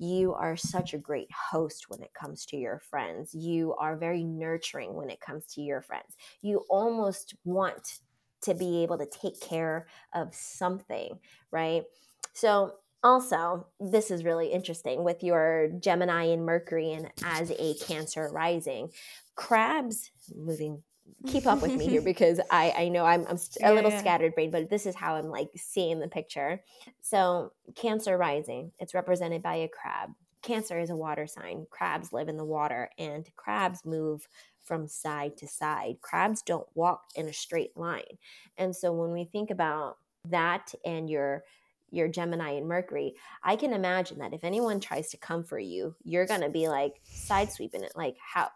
you are such a great host when it comes to your friends. You are very nurturing when it comes to your friends. You almost want to be able to take care of something, right? So, also, this is really interesting with your Gemini and Mercury and as a Cancer rising. Crabs, moving keep up with me here (laughs) because I, I know I'm, I'm a Yeah, little yeah. scattered brain, but this is how I'm like seeing the picture. So, Cancer rising, it's represented by a crab. Cancer is a water sign. Crabs live in the water and crabs move from side to side. Crabs don't walk in a straight line. And so when we think about that and your your Gemini and Mercury, I can imagine that if anyone tries to come for you, you're going to be like side sweeping it like how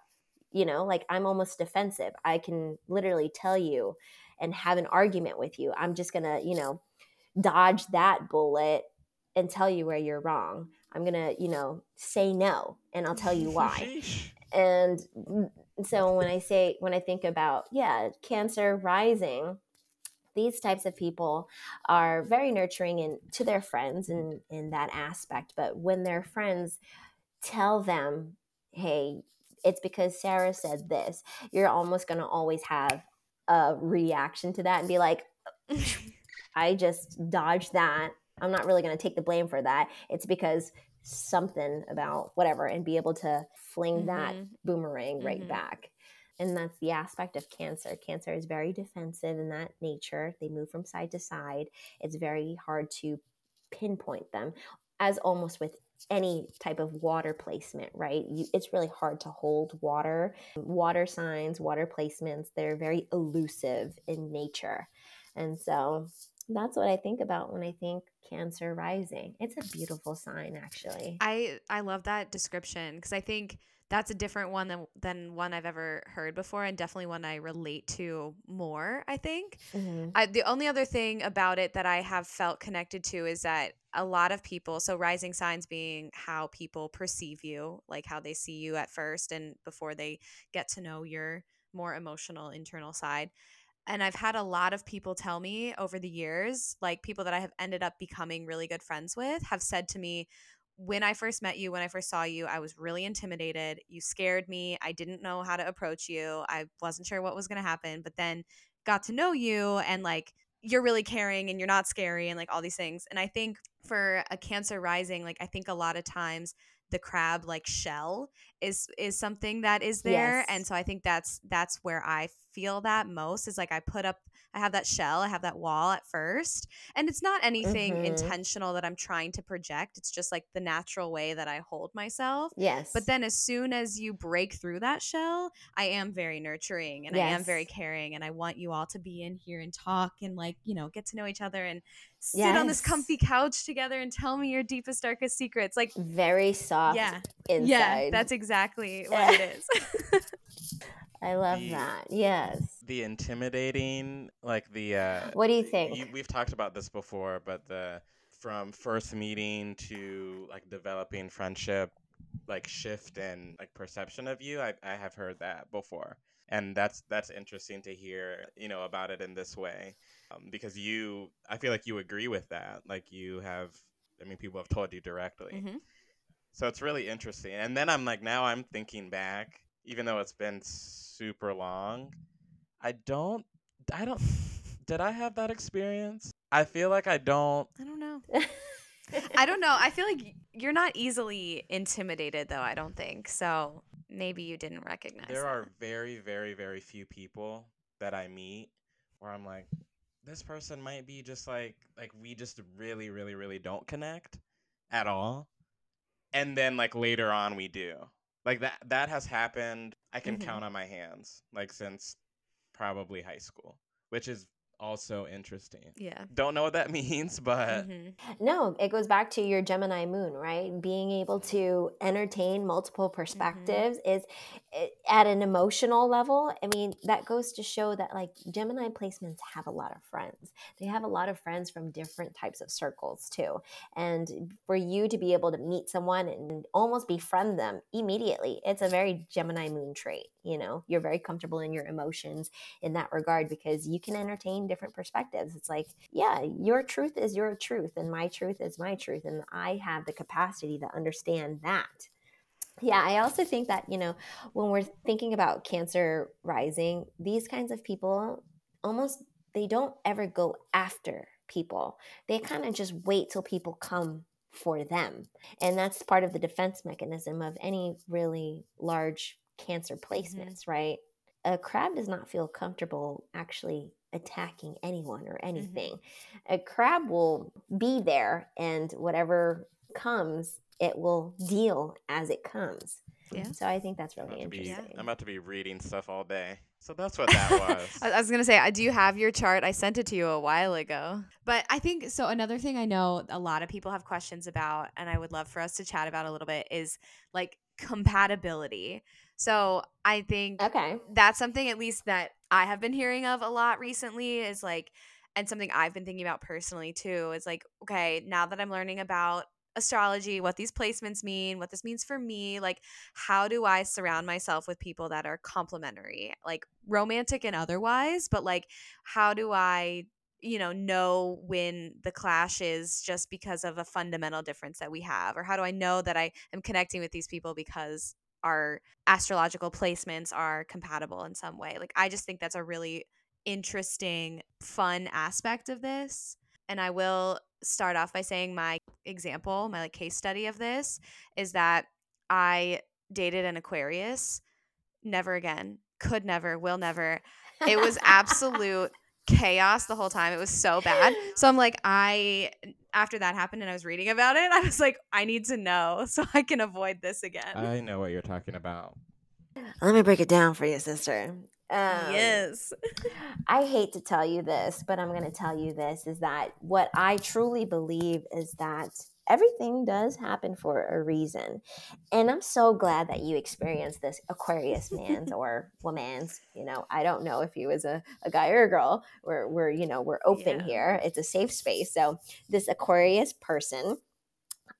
you know, like I'm almost defensive. I can literally tell you and have an argument with you. I'm just going to, you know, dodge that bullet and tell you where you're wrong. I'm going to, you know, say no and I'll tell you why. (laughs) Sheesh. And so when I say, when I think about, yeah, Cancer rising, these types of people are very nurturing and to their friends in, in that aspect. But when their friends tell them, hey, it's because Sarah said this, you're almost going to always have a reaction to that and be like, (laughs) I just dodged that. I'm not really going to take the blame for that. It's because something about whatever and be able to fling that Mhm. boomerang right Mhm. back. And that's the aspect of cancer. Cancer is very defensive in that nature. They move from side to side. It's very hard to pinpoint them, as almost with any type of water placement, right? You, it's really hard to hold water. Water signs, water placements, they're very elusive in nature. And so that's what I think about when I think Cancer rising. It's a beautiful sign, actually. I I love that description because I think that's a different one than than one I've ever heard before, and definitely one I relate to more. I think. Mhm. I, the only other thing about it that I have felt connected to is that a lot of people, so rising signs being how people perceive you, like how they see you at first and before they get to know your more emotional internal side. And I've had a lot of people tell me over the years, like people that I have ended up becoming really good friends with, have said to me, when I first met you, when I first saw you, I was really intimidated. You scared me. I didn't know how to approach you. I wasn't sure what was going to happen. But then got to know you and like you're really caring and you're not scary and like all these things. And I think for a cancer rising, like I think a lot of times the crab like shell is is something that is there Yes. and so i think that's that's where i feel that most is like i put up i have that shell i have that wall at first and it's not anything Mhm. intentional that i'm trying to project it's just like the natural way that i hold myself Yes. but then as soon as you break through that shell, I am very nurturing and I am very caring and I want you all to be in here and talk and like, you know, get to know each other and sit on this comfy couch together and tell me your deepest darkest secrets. Like very soft yeah. inside. Yeah, that's exactly what it is. (laughs) I love The- that. Yes. The intimidating, like the. Uh, What do you think? You, we've talked about this before, but the from first meeting to like developing friendship like shift in like perception of you i, I have heard that before and that's that's interesting to hear you know about it in this way um, because you i feel like you agree with that like you have i mean people have told you directly Mhm. So it's really interesting and then i'm like now i'm thinking back even though it's been super long i don't i don't (laughs) did i have that experience i feel like i don't I don't know. (laughs) (laughs) I don't know. I feel like you're not easily intimidated, though. I don't think so. Maybe you didn't recognize. there that. are very very very few people that i meet where i'm like this person might be just like like we just really really really don't connect at all and then like later on we do like that that has happened i can Mhm. count on my hands like since probably high school which is also interesting Yeah. don't know what that (laughs) means but Mhm. No, it goes back to your Gemini moon, right? Being able to entertain multiple Mm-hmm. perspectives is at an emotional level. I mean, that goes to show that like Gemini placements have a lot of friends. They have a lot of friends from different types of circles too. And for you to be able to meet someone and almost befriend them immediately, it's a very Gemini moon trait. You know, you're very comfortable in your emotions in that regard because you can entertain different perspectives. It's like, yeah, your truth is your truth, and my truth is my truth, and I have the capacity to understand that. Yeah, I also think that, you know, when we're thinking about Cancer rising, these kinds of people almost they don't ever go after people. They kind of just wait till people come for them. And that's part of the defense mechanism of any really large cancer mm-hmm. placements, right? A crab does not feel comfortable actually attacking anyone or anything. A crab will be there and whatever comes, it will deal as it comes. Yeah. So I think that's I'm really be, interesting. I'm about to be reading stuff all day so that's what that was (laughs) I, I was gonna say, uh, do you have your chart? I sent it to you a while ago. But I think so. Another thing I know a lot of people have questions about, and I would love for us to chat about a little bit, is like compatibility. So I think Okay. that's something at least that I have been hearing of a lot recently is like and something I've been thinking about personally too is like okay, now that I'm learning about astrology, what these placements mean, what this means for me, like how do I surround myself with people that are complementary, like romantic and otherwise, but like how do I you know know when the clash is just because of a fundamental difference that we have or how do I know that I am connecting with these people because our astrological placements are compatible in some way. Like I just think that's a really interesting, fun aspect of this. And I will start off by saying my example, my like case study of this is that I dated an Aquarius. Never again. Could never, will never. It was (laughs) absolute chaos the whole time. It was so bad. So I'm like, I after that happened and I was reading about it, (laughs) I was like, I need to know (laughs) so I can avoid this again. i know what you're talking about Let me break it down for you, sister. Um, yes. (laughs) I hate to tell you this, but I'm going to tell you this is that what I truly believe is that everything does happen for a reason. And I'm so glad that you experienced this Aquarius man's (laughs) or woman's, you know, I don't know if he was a, a guy or a girl. We're, we're, you know, we're open Yeah. here. It's a safe space. So this Aquarius person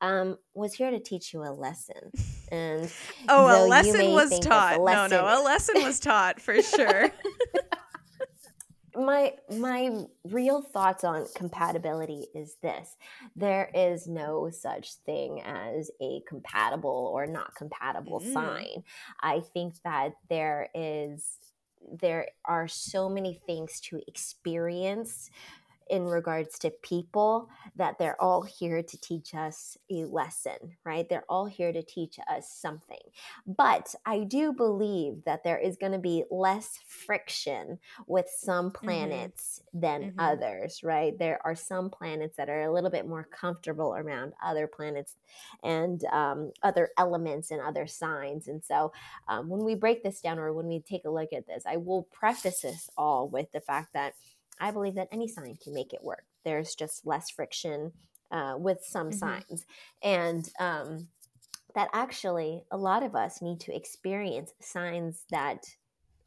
um, was here to teach you a lesson. And Oh, a lesson was taught. the No, no, a lesson was taught for sure. (laughs) (laughs) my my real thoughts on compatibility is this there is no such thing as a compatible or not compatible Mm. sign i think that there is there are so many things to experience in regards to people that they're all here to teach us a lesson, right? They're all here to teach us something. But I do believe that there is going to be less friction with some planets than Mhm. others, right? There are some planets that are a little bit more comfortable around other planets and um, other elements and other signs. And so um, when we break this down or when we take a look at this, I will preface this all with the fact that I believe that any sign can make it work. There's just less friction uh, with some Mhm. signs. And um, that actually, a lot of us need to experience signs that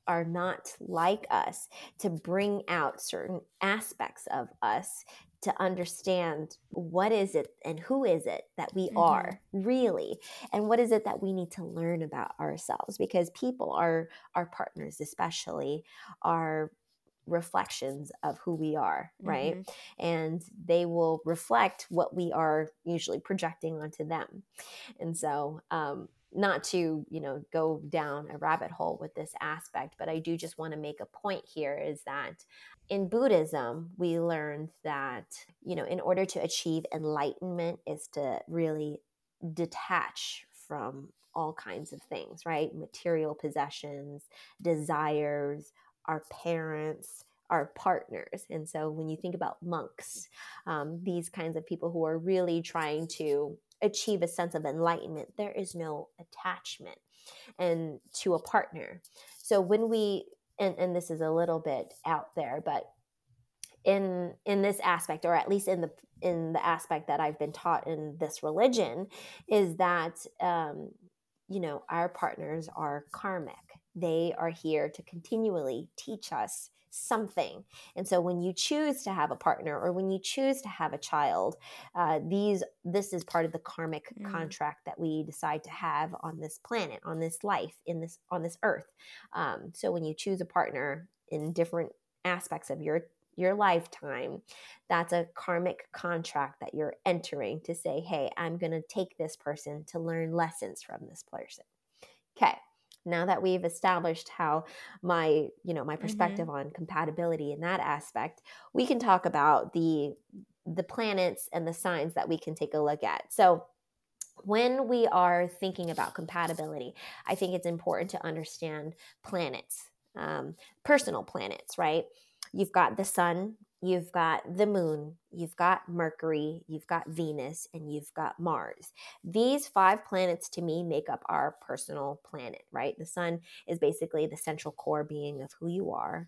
are not like us to bring out certain aspects of us to understand what is it and who is it that we mm-hmm. are really and what is it that we need to learn about ourselves because people are our partners especially are reflections of who we are right? Mm-hmm. and they will reflect what we are usually projecting onto them. And so um, not to you know go down a rabbit hole with this aspect but i do just want to make a point here is that in buddhism we learned that you know in order to achieve enlightenment is to really detach from all kinds of things right? Material possessions desires our parents our partners. And so when you think about monks um, these kinds of people who are really trying to achieve a sense of enlightenment there is no attachment and to a partner. So when we and, and this is a little bit out there but in in this aspect or at least in the in the aspect that i've been taught in this religion is that um you know our partners are karmic they are here to continually teach us something. And so when you choose to have a partner or when you choose to have a child, uh, these this is part of the karmic mm. contract that we decide to have on this planet, on this life, in this on this earth. Um, so when you choose a partner in different aspects of your your lifetime that's a karmic contract that you're entering to say hey i'm going to take this person to learn lessons from this person okay now that we've established how my you know my mm-hmm. perspective mm-hmm. on compatibility in that aspect we can talk about the the planets and the signs that we can take a look at so when we are thinking about compatibility i think it's important to understand planets um, personal planets right you've got the sun you've got the moon, you've got Mercury, you've got Venus, and you've got Mars. These five planets to me make up our personal planet, right? The sun is basically the central core being of who you are.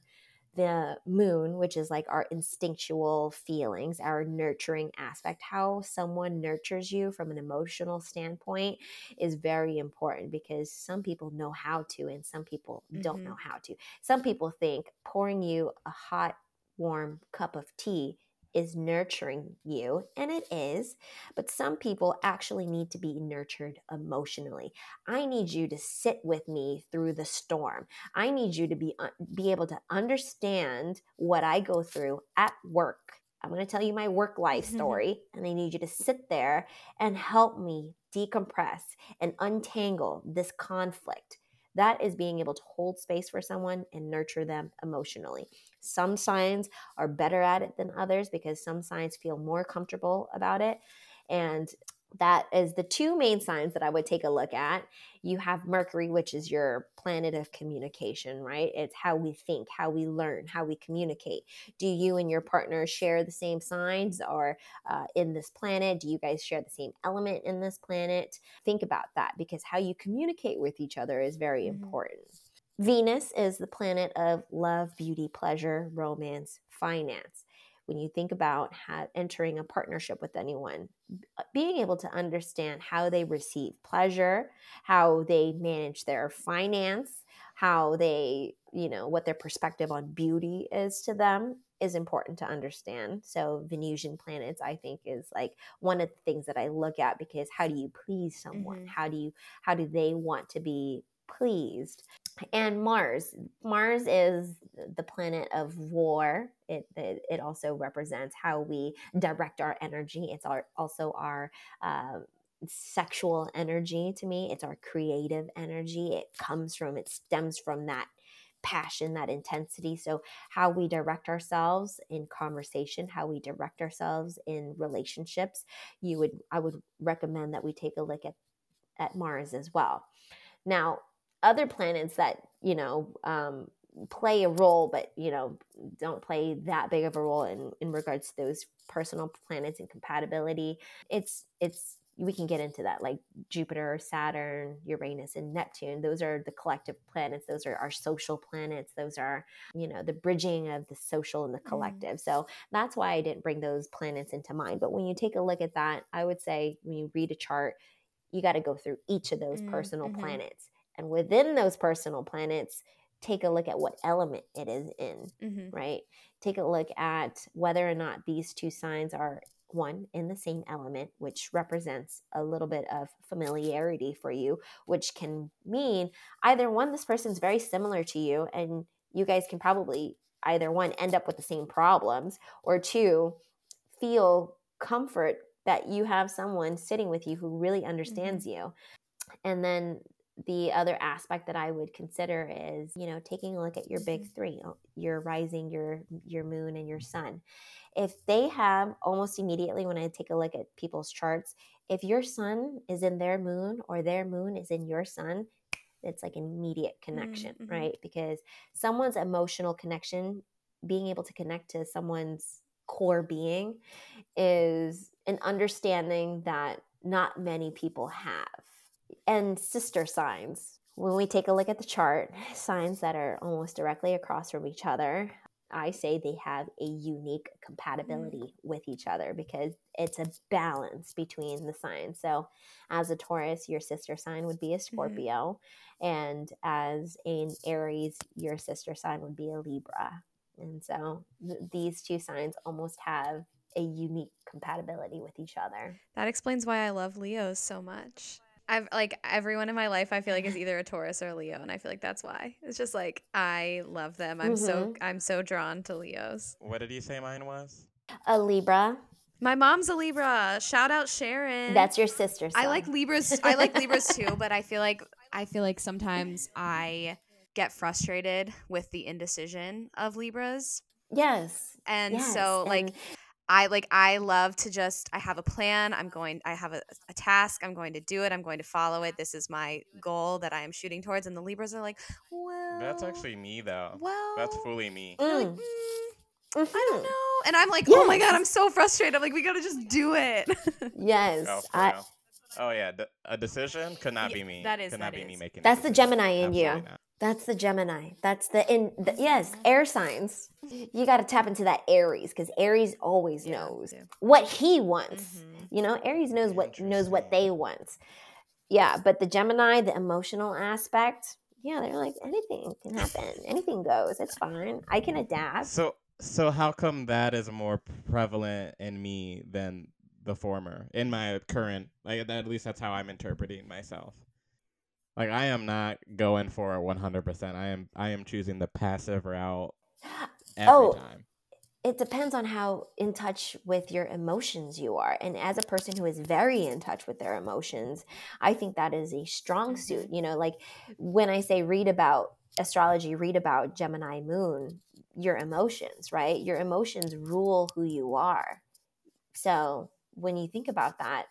The moon, which is like our instinctual feelings, our nurturing aspect, how someone nurtures you from an emotional standpoint is very important because some people know how to and some people mm-hmm. don't know how to. Some people think pouring you a hot warm cup of tea is nurturing you, and it is, but some people actually need to be nurtured emotionally. I need you to sit with me through the storm. I need you to be uh, be able to understand what I go through at work. I'm going to tell you my work life (laughs) story, and I need you to sit there and help me decompress and untangle this conflict. That is being able to hold space for someone and nurture them emotionally. Some signs are better at it than others because some signs feel more comfortable about it. And that is the two main signs that I would take a look at. You have Mercury, which is your planet of communication, right? It's how we think, how we learn, how we communicate. Do you and your partner share the same signs or uh, in this planet? Do you guys share the same element in this planet? Think about that because how you communicate with each other is very mm-hmm. important. Venus is the planet of love, beauty, pleasure, romance, finance. When you think about entering a partnership with anyone, uh, being able to understand how they receive pleasure, how they manage their finance, how they, you know, what their perspective on beauty is to them is important to understand. So Venusian planets, I think, is like one of the things that I look at because how do you please someone? Mm-hmm. How do you how do they want to be pleased. And Mars, Mars is the planet of war. It, it, it also represents how we direct our energy. It's our also our uh, sexual energy to me. It's our creative energy. It comes from, it stems from that passion, that intensity. So, how we direct ourselves in conversation, how we direct ourselves in relationships, you would, I would recommend that we take a look at, at Mars as well. Now, other planets that you know um, play a role but you know don't play that big of a role in in regards to those personal planets and compatibility it's it's we can get into that like jupiter saturn uranus and neptune those are the collective planets those are our social planets those are you know the bridging of the social and the mm-hmm. collective mm. so that's why i didn't bring those planets into mind but when you take a look at that i would say when you read a chart you got to go through each of those mm. personal mm-hmm. planets and within those personal planets, take a look at what element it is in, Mm-hmm. right? Take a look at whether or not these two signs are one in the same element, which represents a little bit of familiarity for you, which can mean either one, this person's very similar to you, and you guys can probably either one end up with the same problems, or two, feel comfort that you have someone sitting with you who really understands you. And then the other aspect that I would consider is, you know, taking a look at your big three, uh, your rising, your your moon, and your sun. If they have almost immediately when I take a look at people's charts, if your sun is in their moon or their moon is in your sun, it's like an immediate connection, mhm. right? Because someone's emotional connection, being able to connect to someone's core being, is an understanding that not many people have. And sister signs. When we take a look at the chart, signs that are almost directly across from each other, I say they have a unique compatibility with each other because it's a balance between the signs. So, as a Taurus, your sister sign would be a mm-hmm. Scorpio, and as an Aries, your sister sign would be a Libra. And so, th- these two signs almost have a unique compatibility with each other. That explains why I love Leos so much. I've like everyone in my life I feel like is (laughs) either a Taurus or a Leo and I feel like that's why. It's just like I love them. I'm so Mhm. I'm so drawn to Leos. What did you say mine was? A Libra, My mom's a Libra. Shout out Sharon. that's your sister sign. I like Libras. I like Libras (laughs) too, but I feel like I feel like sometimes I get frustrated with the indecision of Libras. Yes. And yes, so like and- I like I love to just I have a plan. I'm going I have a, a task. I'm going to do it. I'm going to follow it. This is my goal that I am shooting towards. And the Libras are like, well That's actually me though. well That's fully me. they're like, Mm. "Mm, I don't Mhm. know. And I'm like, oh my god, I'm so frustrated. I'm like, we gotta just do it. (laughs) Yes. Oh, I, real. oh yeah, A decision could not Yeah, be me. that is- could not that be me making. That's the. Gemini in you. Not. That's the Gemini. That's the in the, yes, air signs. You got to tap into that Aries because Aries always Yeah, knows yeah. what he wants. Mhm. You know, Aries knows what knows what they want. Yeah, but the Gemini, the emotional aspect, yeah, they're like anything can happen. (laughs) anything goes. It's fine. I can adapt. So so how come that is more prevalent in me than the former in my current like at least that's how I'm interpreting myself. Like I am not going for a 100%. I am I am choosing the passive route every Oh, time. it depends on how in touch with your emotions you are. And as a person who is very in touch with their emotions, I think that is a strong mm-hmm. suit. You know, like when I say read about astrology, read about Gemini moon, your emotions, right? Your emotions rule who you are. So when you think about that,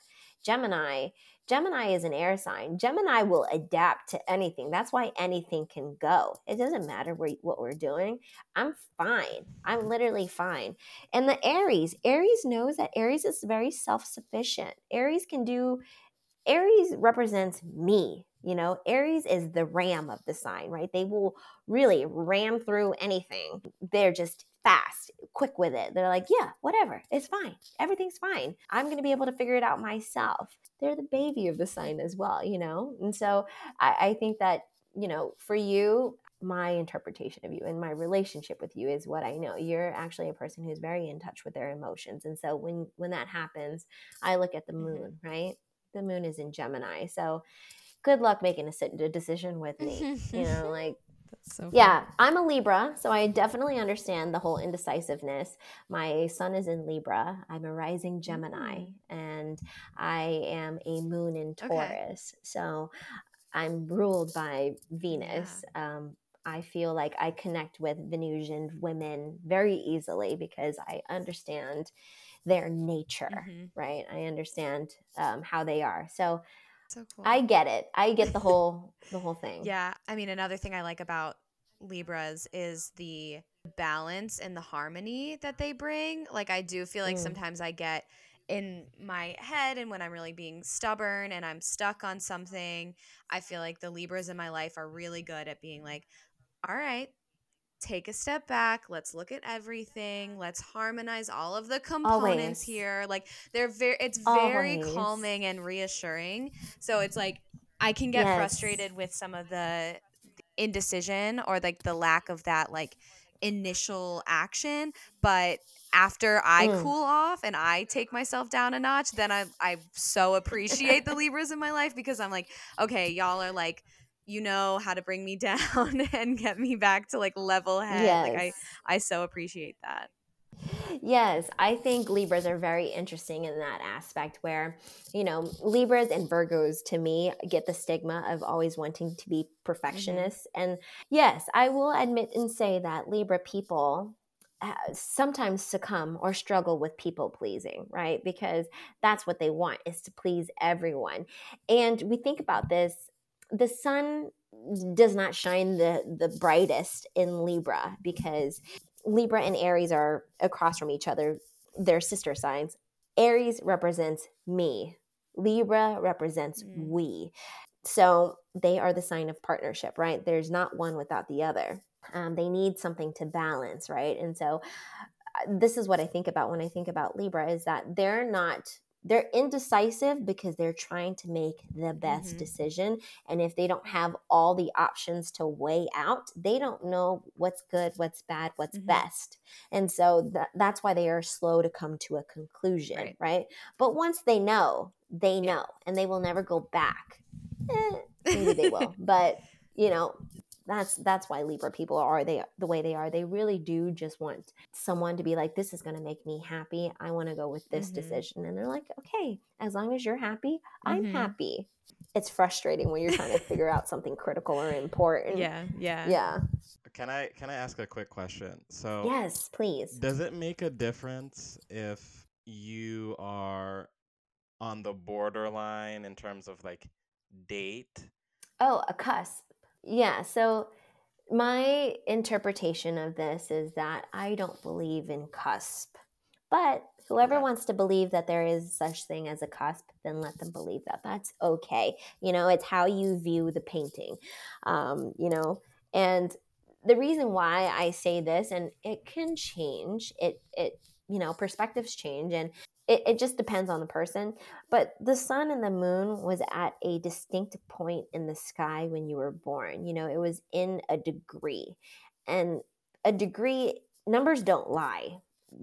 Gemini, Gemini is an air sign. Gemini will adapt to anything. That's why anything can go. It doesn't matter what we're doing. I'm fine. I'm literally fine. And the Aries, Aries knows that Aries is very self sufficient. Aries can do, Aries represents me. You know, Aries is the ram of the sign, right? They will really ram through anything. They're just fast, quick with it. They're like, yeah, whatever. It's fine. Everything's fine. I'm going to be able to figure it out myself. They're the baby of the sign as well, you know? And so I, I think that, you know, for you, my interpretation of you and my relationship with you is what I know. You're actually a person who's very in touch with their emotions. And so when when that happens, I look at the Mhm. moon, right? The moon is in Gemini. So good luck making a decision with me. you know, (laughs) like That's so yeah, I'm a Libra, so I definitely understand the whole indecisiveness. My sun is in Libra. I'm a rising Gemini, and I am a moon in Okay. Taurus. So I'm ruled by Venus. Um, I feel like I connect with Venusian women very easily because I understand their nature, Mhm. right? I understand um, how they are. So So cool. I get it. I get the (laughs) whole the whole thing. Yeah, I mean, another thing I like about Libras is the balance and the harmony that they bring. Like, I do feel like Mm. sometimes I get in my head, and when I'm really being stubborn and I'm stuck on something, I feel like the Libras in my life are really good at being like, all right. Take a step back. Let's look at everything. Let's harmonize all of the components Always. here. Like they're very it's very Always. calming and reassuring. So it's like I can get Yes. frustrated with some of the indecision or like the lack of that like initial action but after I mm. cool off and I take myself down a notch, then I I so appreciate the (laughs) Libras in my life because I'm like, okay, y'all are like you know how to bring me (laughs) down and get me back to like level head. Yes. Like I I so appreciate that. Yes, I think Libras are very interesting in that aspect where, you know, Libras and Virgos to me get the stigma of always wanting to be mm-hmm. perfectionists. Mm-hmm. And yes, I will admit and say that Libra people uh, sometimes succumb or struggle with people pleasing, right? Because that's what they want is to please everyone. And we think about this the sun does not shine the the brightest in Libra because Libra and Aries are across from each other. They're sister signs. Aries represents me. Libra represents mm. we. So they are the sign of partnership, right? There's not one without the other. Um, they need something to balance, right? And so uh, this is what I think about when I think about Libra is that they're not they're indecisive because they're trying to make the best mm-hmm. decision and if they don't have all the options to weigh out they don't know what's good what's bad what's mm-hmm. best and so th- that's why they are slow to come to a conclusion right, right? but once they know they know and they will never go back eh, maybe they will (laughs) but you know that's that's why libra people are they the way they are. They really do just want someone to be like this is going to make me happy. I want to go with this mm-hmm. decision. And they're like okay as long as you're happy i'm mm-hmm. happy. It's frustrating when you're trying to figure out something critical or important. Yeah yeah. Yeah. Can i can i ask a quick question? So yes please. does it make a difference if you are on the borderline in terms of like date? Oh a cusp yeah. So my interpretation of this is that I don't believe in cusp. But whoever okay. wants to believe that there is such thing as a cusp, then let them believe that. That's okay. You know, it's how you view the painting. Um, you know, and the reason why I say this, and it can change. It it you know perspectives change, and it, it just depends on the person. But the sun and the moon was at a distinct point in the sky when you were born. You know, it was in a degree. And a degree, numbers don't lie,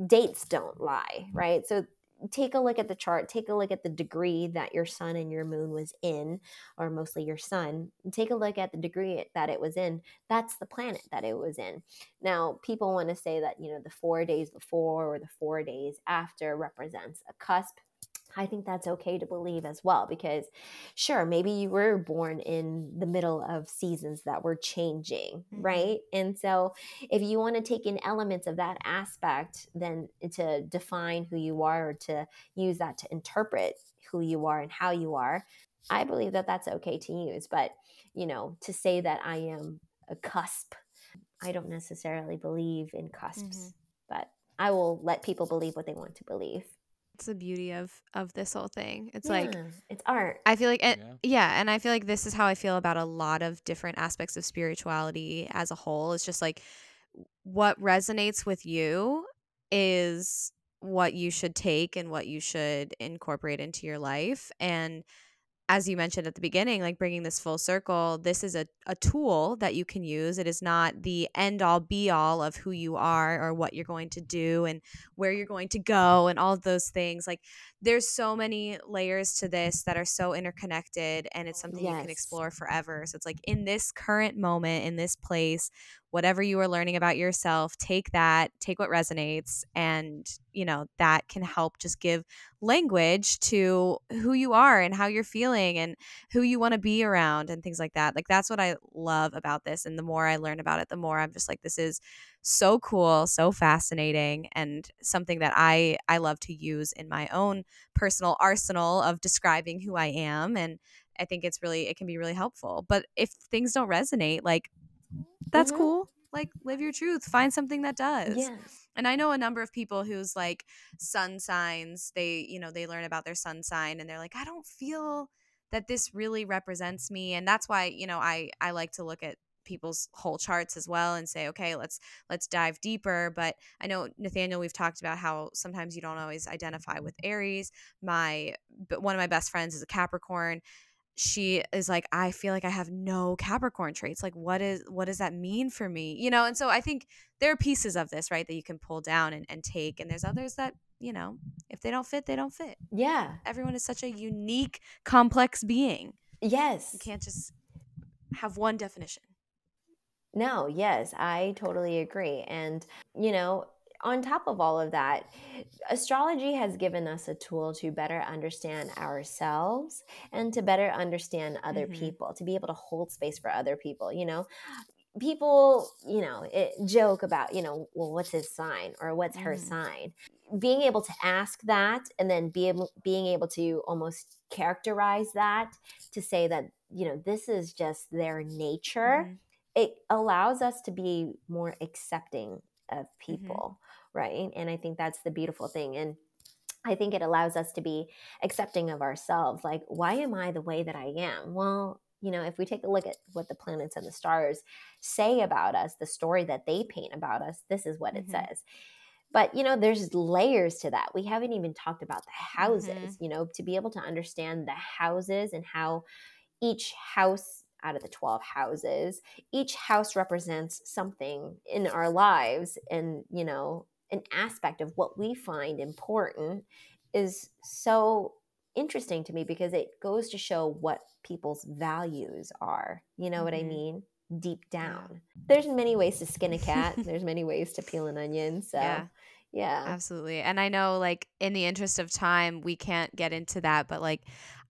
dates don't lie, right? So take a look at the chart, take a look at the degree that your sun and your moon was in, or mostly your sun. Take a look at the degree that it was in. That's the planet that it was in. Now, people want to say that, you know, the four days before or the four days after represents a cusp. I think that's okay to believe as well because, sure, maybe you were born in the middle of seasons that were changing, mm-hmm. right? And so, if you want to take in elements of that aspect, then to define who you are or to use that to interpret who you are and how you are, I believe that that's okay to use. But, you know, to say that I am a cusp, I don't necessarily believe in cusps, mm-hmm. but I will let people believe what they want to believe it's the beauty of of this whole thing. It's yeah, like it's art. I feel like and, yeah. yeah, and I feel like this is how I feel about a lot of different aspects of spirituality as a whole. It's just like what resonates with you is what you should take and what you should incorporate into your life and as you mentioned at the beginning, like bringing this full circle, this is a, a tool that you can use. It is not the end all be all of who you are or what you're going to do and where you're going to go and all of those things. Like there's so many layers to this that are so interconnected and it's something yes. you can explore forever. So it's like in this current moment, in this place, whatever you are learning about yourself, take that, take what resonates, and you know, that can help just give language to who you are and how you're feeling and who you want to be around and things like that. Like that's what I love about this. And the more I learn about it, the more I'm just like, this is so cool, so fascinating, and something that I I love to use in my own personal arsenal of describing who I am. And I think it's really it can be really helpful. But if things don't resonate, like that's mm-hmm. cool. Like live your truth. Find something that does. Yeah. And I know a number of people who's like sun signs, they, you know, they learn about their sun sign and they're like, I don't feel that this really represents me. And that's why, you know, I I like to look at people's whole charts as well and say okay let's let's dive deeper but i know nathaniel we've talked about how sometimes you don't always identify with aries my but one of my best friends is a capricorn she is like i feel like i have no capricorn traits like what is what does that mean for me? You know and so i think there are pieces of this right that you can pull down and, and take and there's others that you know if they don't fit they don't fit. Yeah. Everyone is such a unique complex being. Yes. you can't just have one definition. No yes i totally agree and you know on top of all of that, astrology has given us a tool to better understand ourselves and to better understand other mm-hmm. people, to be able to hold space for other people. You know, people, you know, it, joke about, you know, well, what's his sign or what's her mm. sign? Being able to ask that and then be able, being able to almost characterize that to say that, you know, this is just their nature. Mm. It allows us to be more accepting of mm-hmm. people right? And I think that's the beautiful thing. And I think it allows us to be accepting of ourselves. Like, why am I the way that I am? Well, you know, if we take a look at what the planets and the stars say about us, the story that they paint about us, this is what mm-hmm. it says. But, you know, there's layers to that. We haven't even talked about the houses, mm-hmm. you know, to be able to understand the houses and how each house out of the 12 houses, each house represents something in our lives. And, you know, an aspect of what we find important is so interesting to me because it goes to show what people's values are. You know mm-hmm. what I mm-hmm. mean? Deep down. There's many ways to skin a cat. There's many ways to peel an onion. So yeah. yeah. Absolutely. And I know like in the interest of time we can't get into that, but like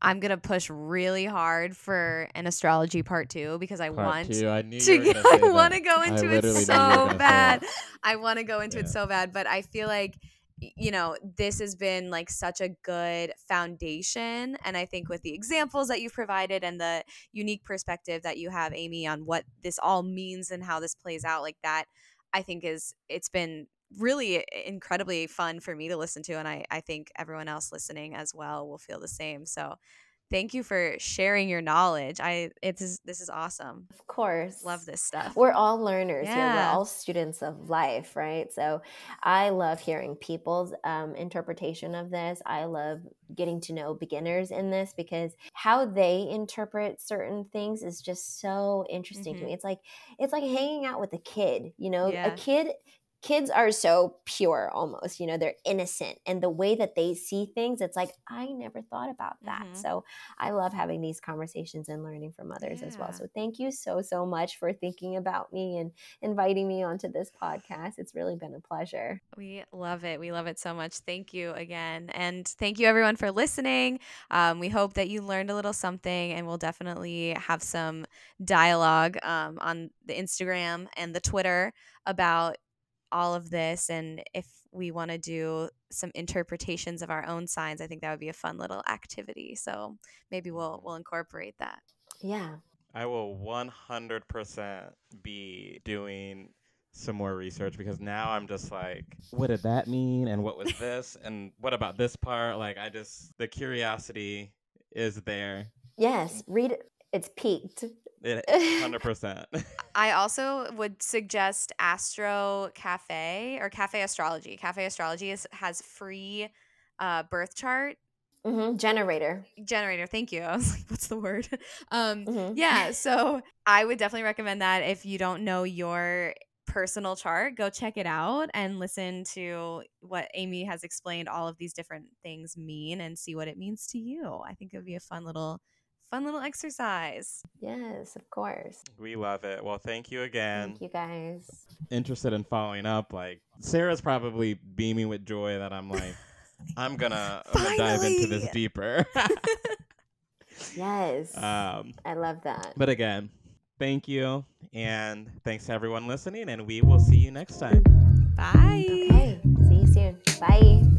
I'm gonna push really hard for an astrology part two because I part want two. I to. (laughs) I want to go into it so bad. I want to go into yeah. it so bad, but I feel like you know this has been like such a good foundation and i think with the examples that you've provided and the unique perspective that you have amy on what this all means and how this plays out like that i think is it's been really incredibly fun for me to listen to and I, I think everyone else listening as well will feel the same so thank you for sharing your knowledge i it's this is awesome of course love this stuff we're all learners yeah. yeah we're all students of life right so i love hearing people's um, interpretation of this i love getting to know beginners in this because how they interpret certain things is just so interesting mm-hmm. to me it's like it's like hanging out with a kid you know yeah. a kid kids are so pure almost you know they're innocent and the way that they see things it's like i never thought about that. Mm-hmm. so i love having these conversations and learning from others yeah. as well. So thank you so so much for thinking about me and inviting me onto this podcast. It's really been a pleasure. We love it. We love it so much. Thank you again and thank you everyone for listening. Um, we hope that you learned a little something and we'll definitely have some dialogue um, on the instagram and the twitter about all of this and if we want to do some interpretations of our own signs i think that would be a fun little activity so maybe we'll we'll incorporate that. Yeah. I will 100% be doing some more research because now i'm just like what did that mean and what was (laughs) this and what about this part? Like i just the curiosity is there. Yes read it. It's peaked (laughs) hundred percent. (laughs) I also would suggest Astro Cafe or Cafe Astrology. Cafe Astrology is, has free uh, birth chart Mm-hmm. Generator. Generator. Thank you. (laughs) I was like, what's the word? Um, mm-hmm. Yeah. So I would definitely recommend that if you don't know your personal chart, go check it out and listen to what Amy has explained all of these different things mean and see what it means to you. I think it would be a fun little fun little exercise. Yes, of course. We love it. Well, thank you again. Thank you guys. Interested in following up. Like Sarah's probably beaming with joy that I'm like, (laughs) I'm gonna, I'm gonna dive into this deeper. (laughs) yes. Um, I love that. But again, thank you. And thanks to everyone listening. And we will see you next time. Bye. Okay. See you soon. Bye.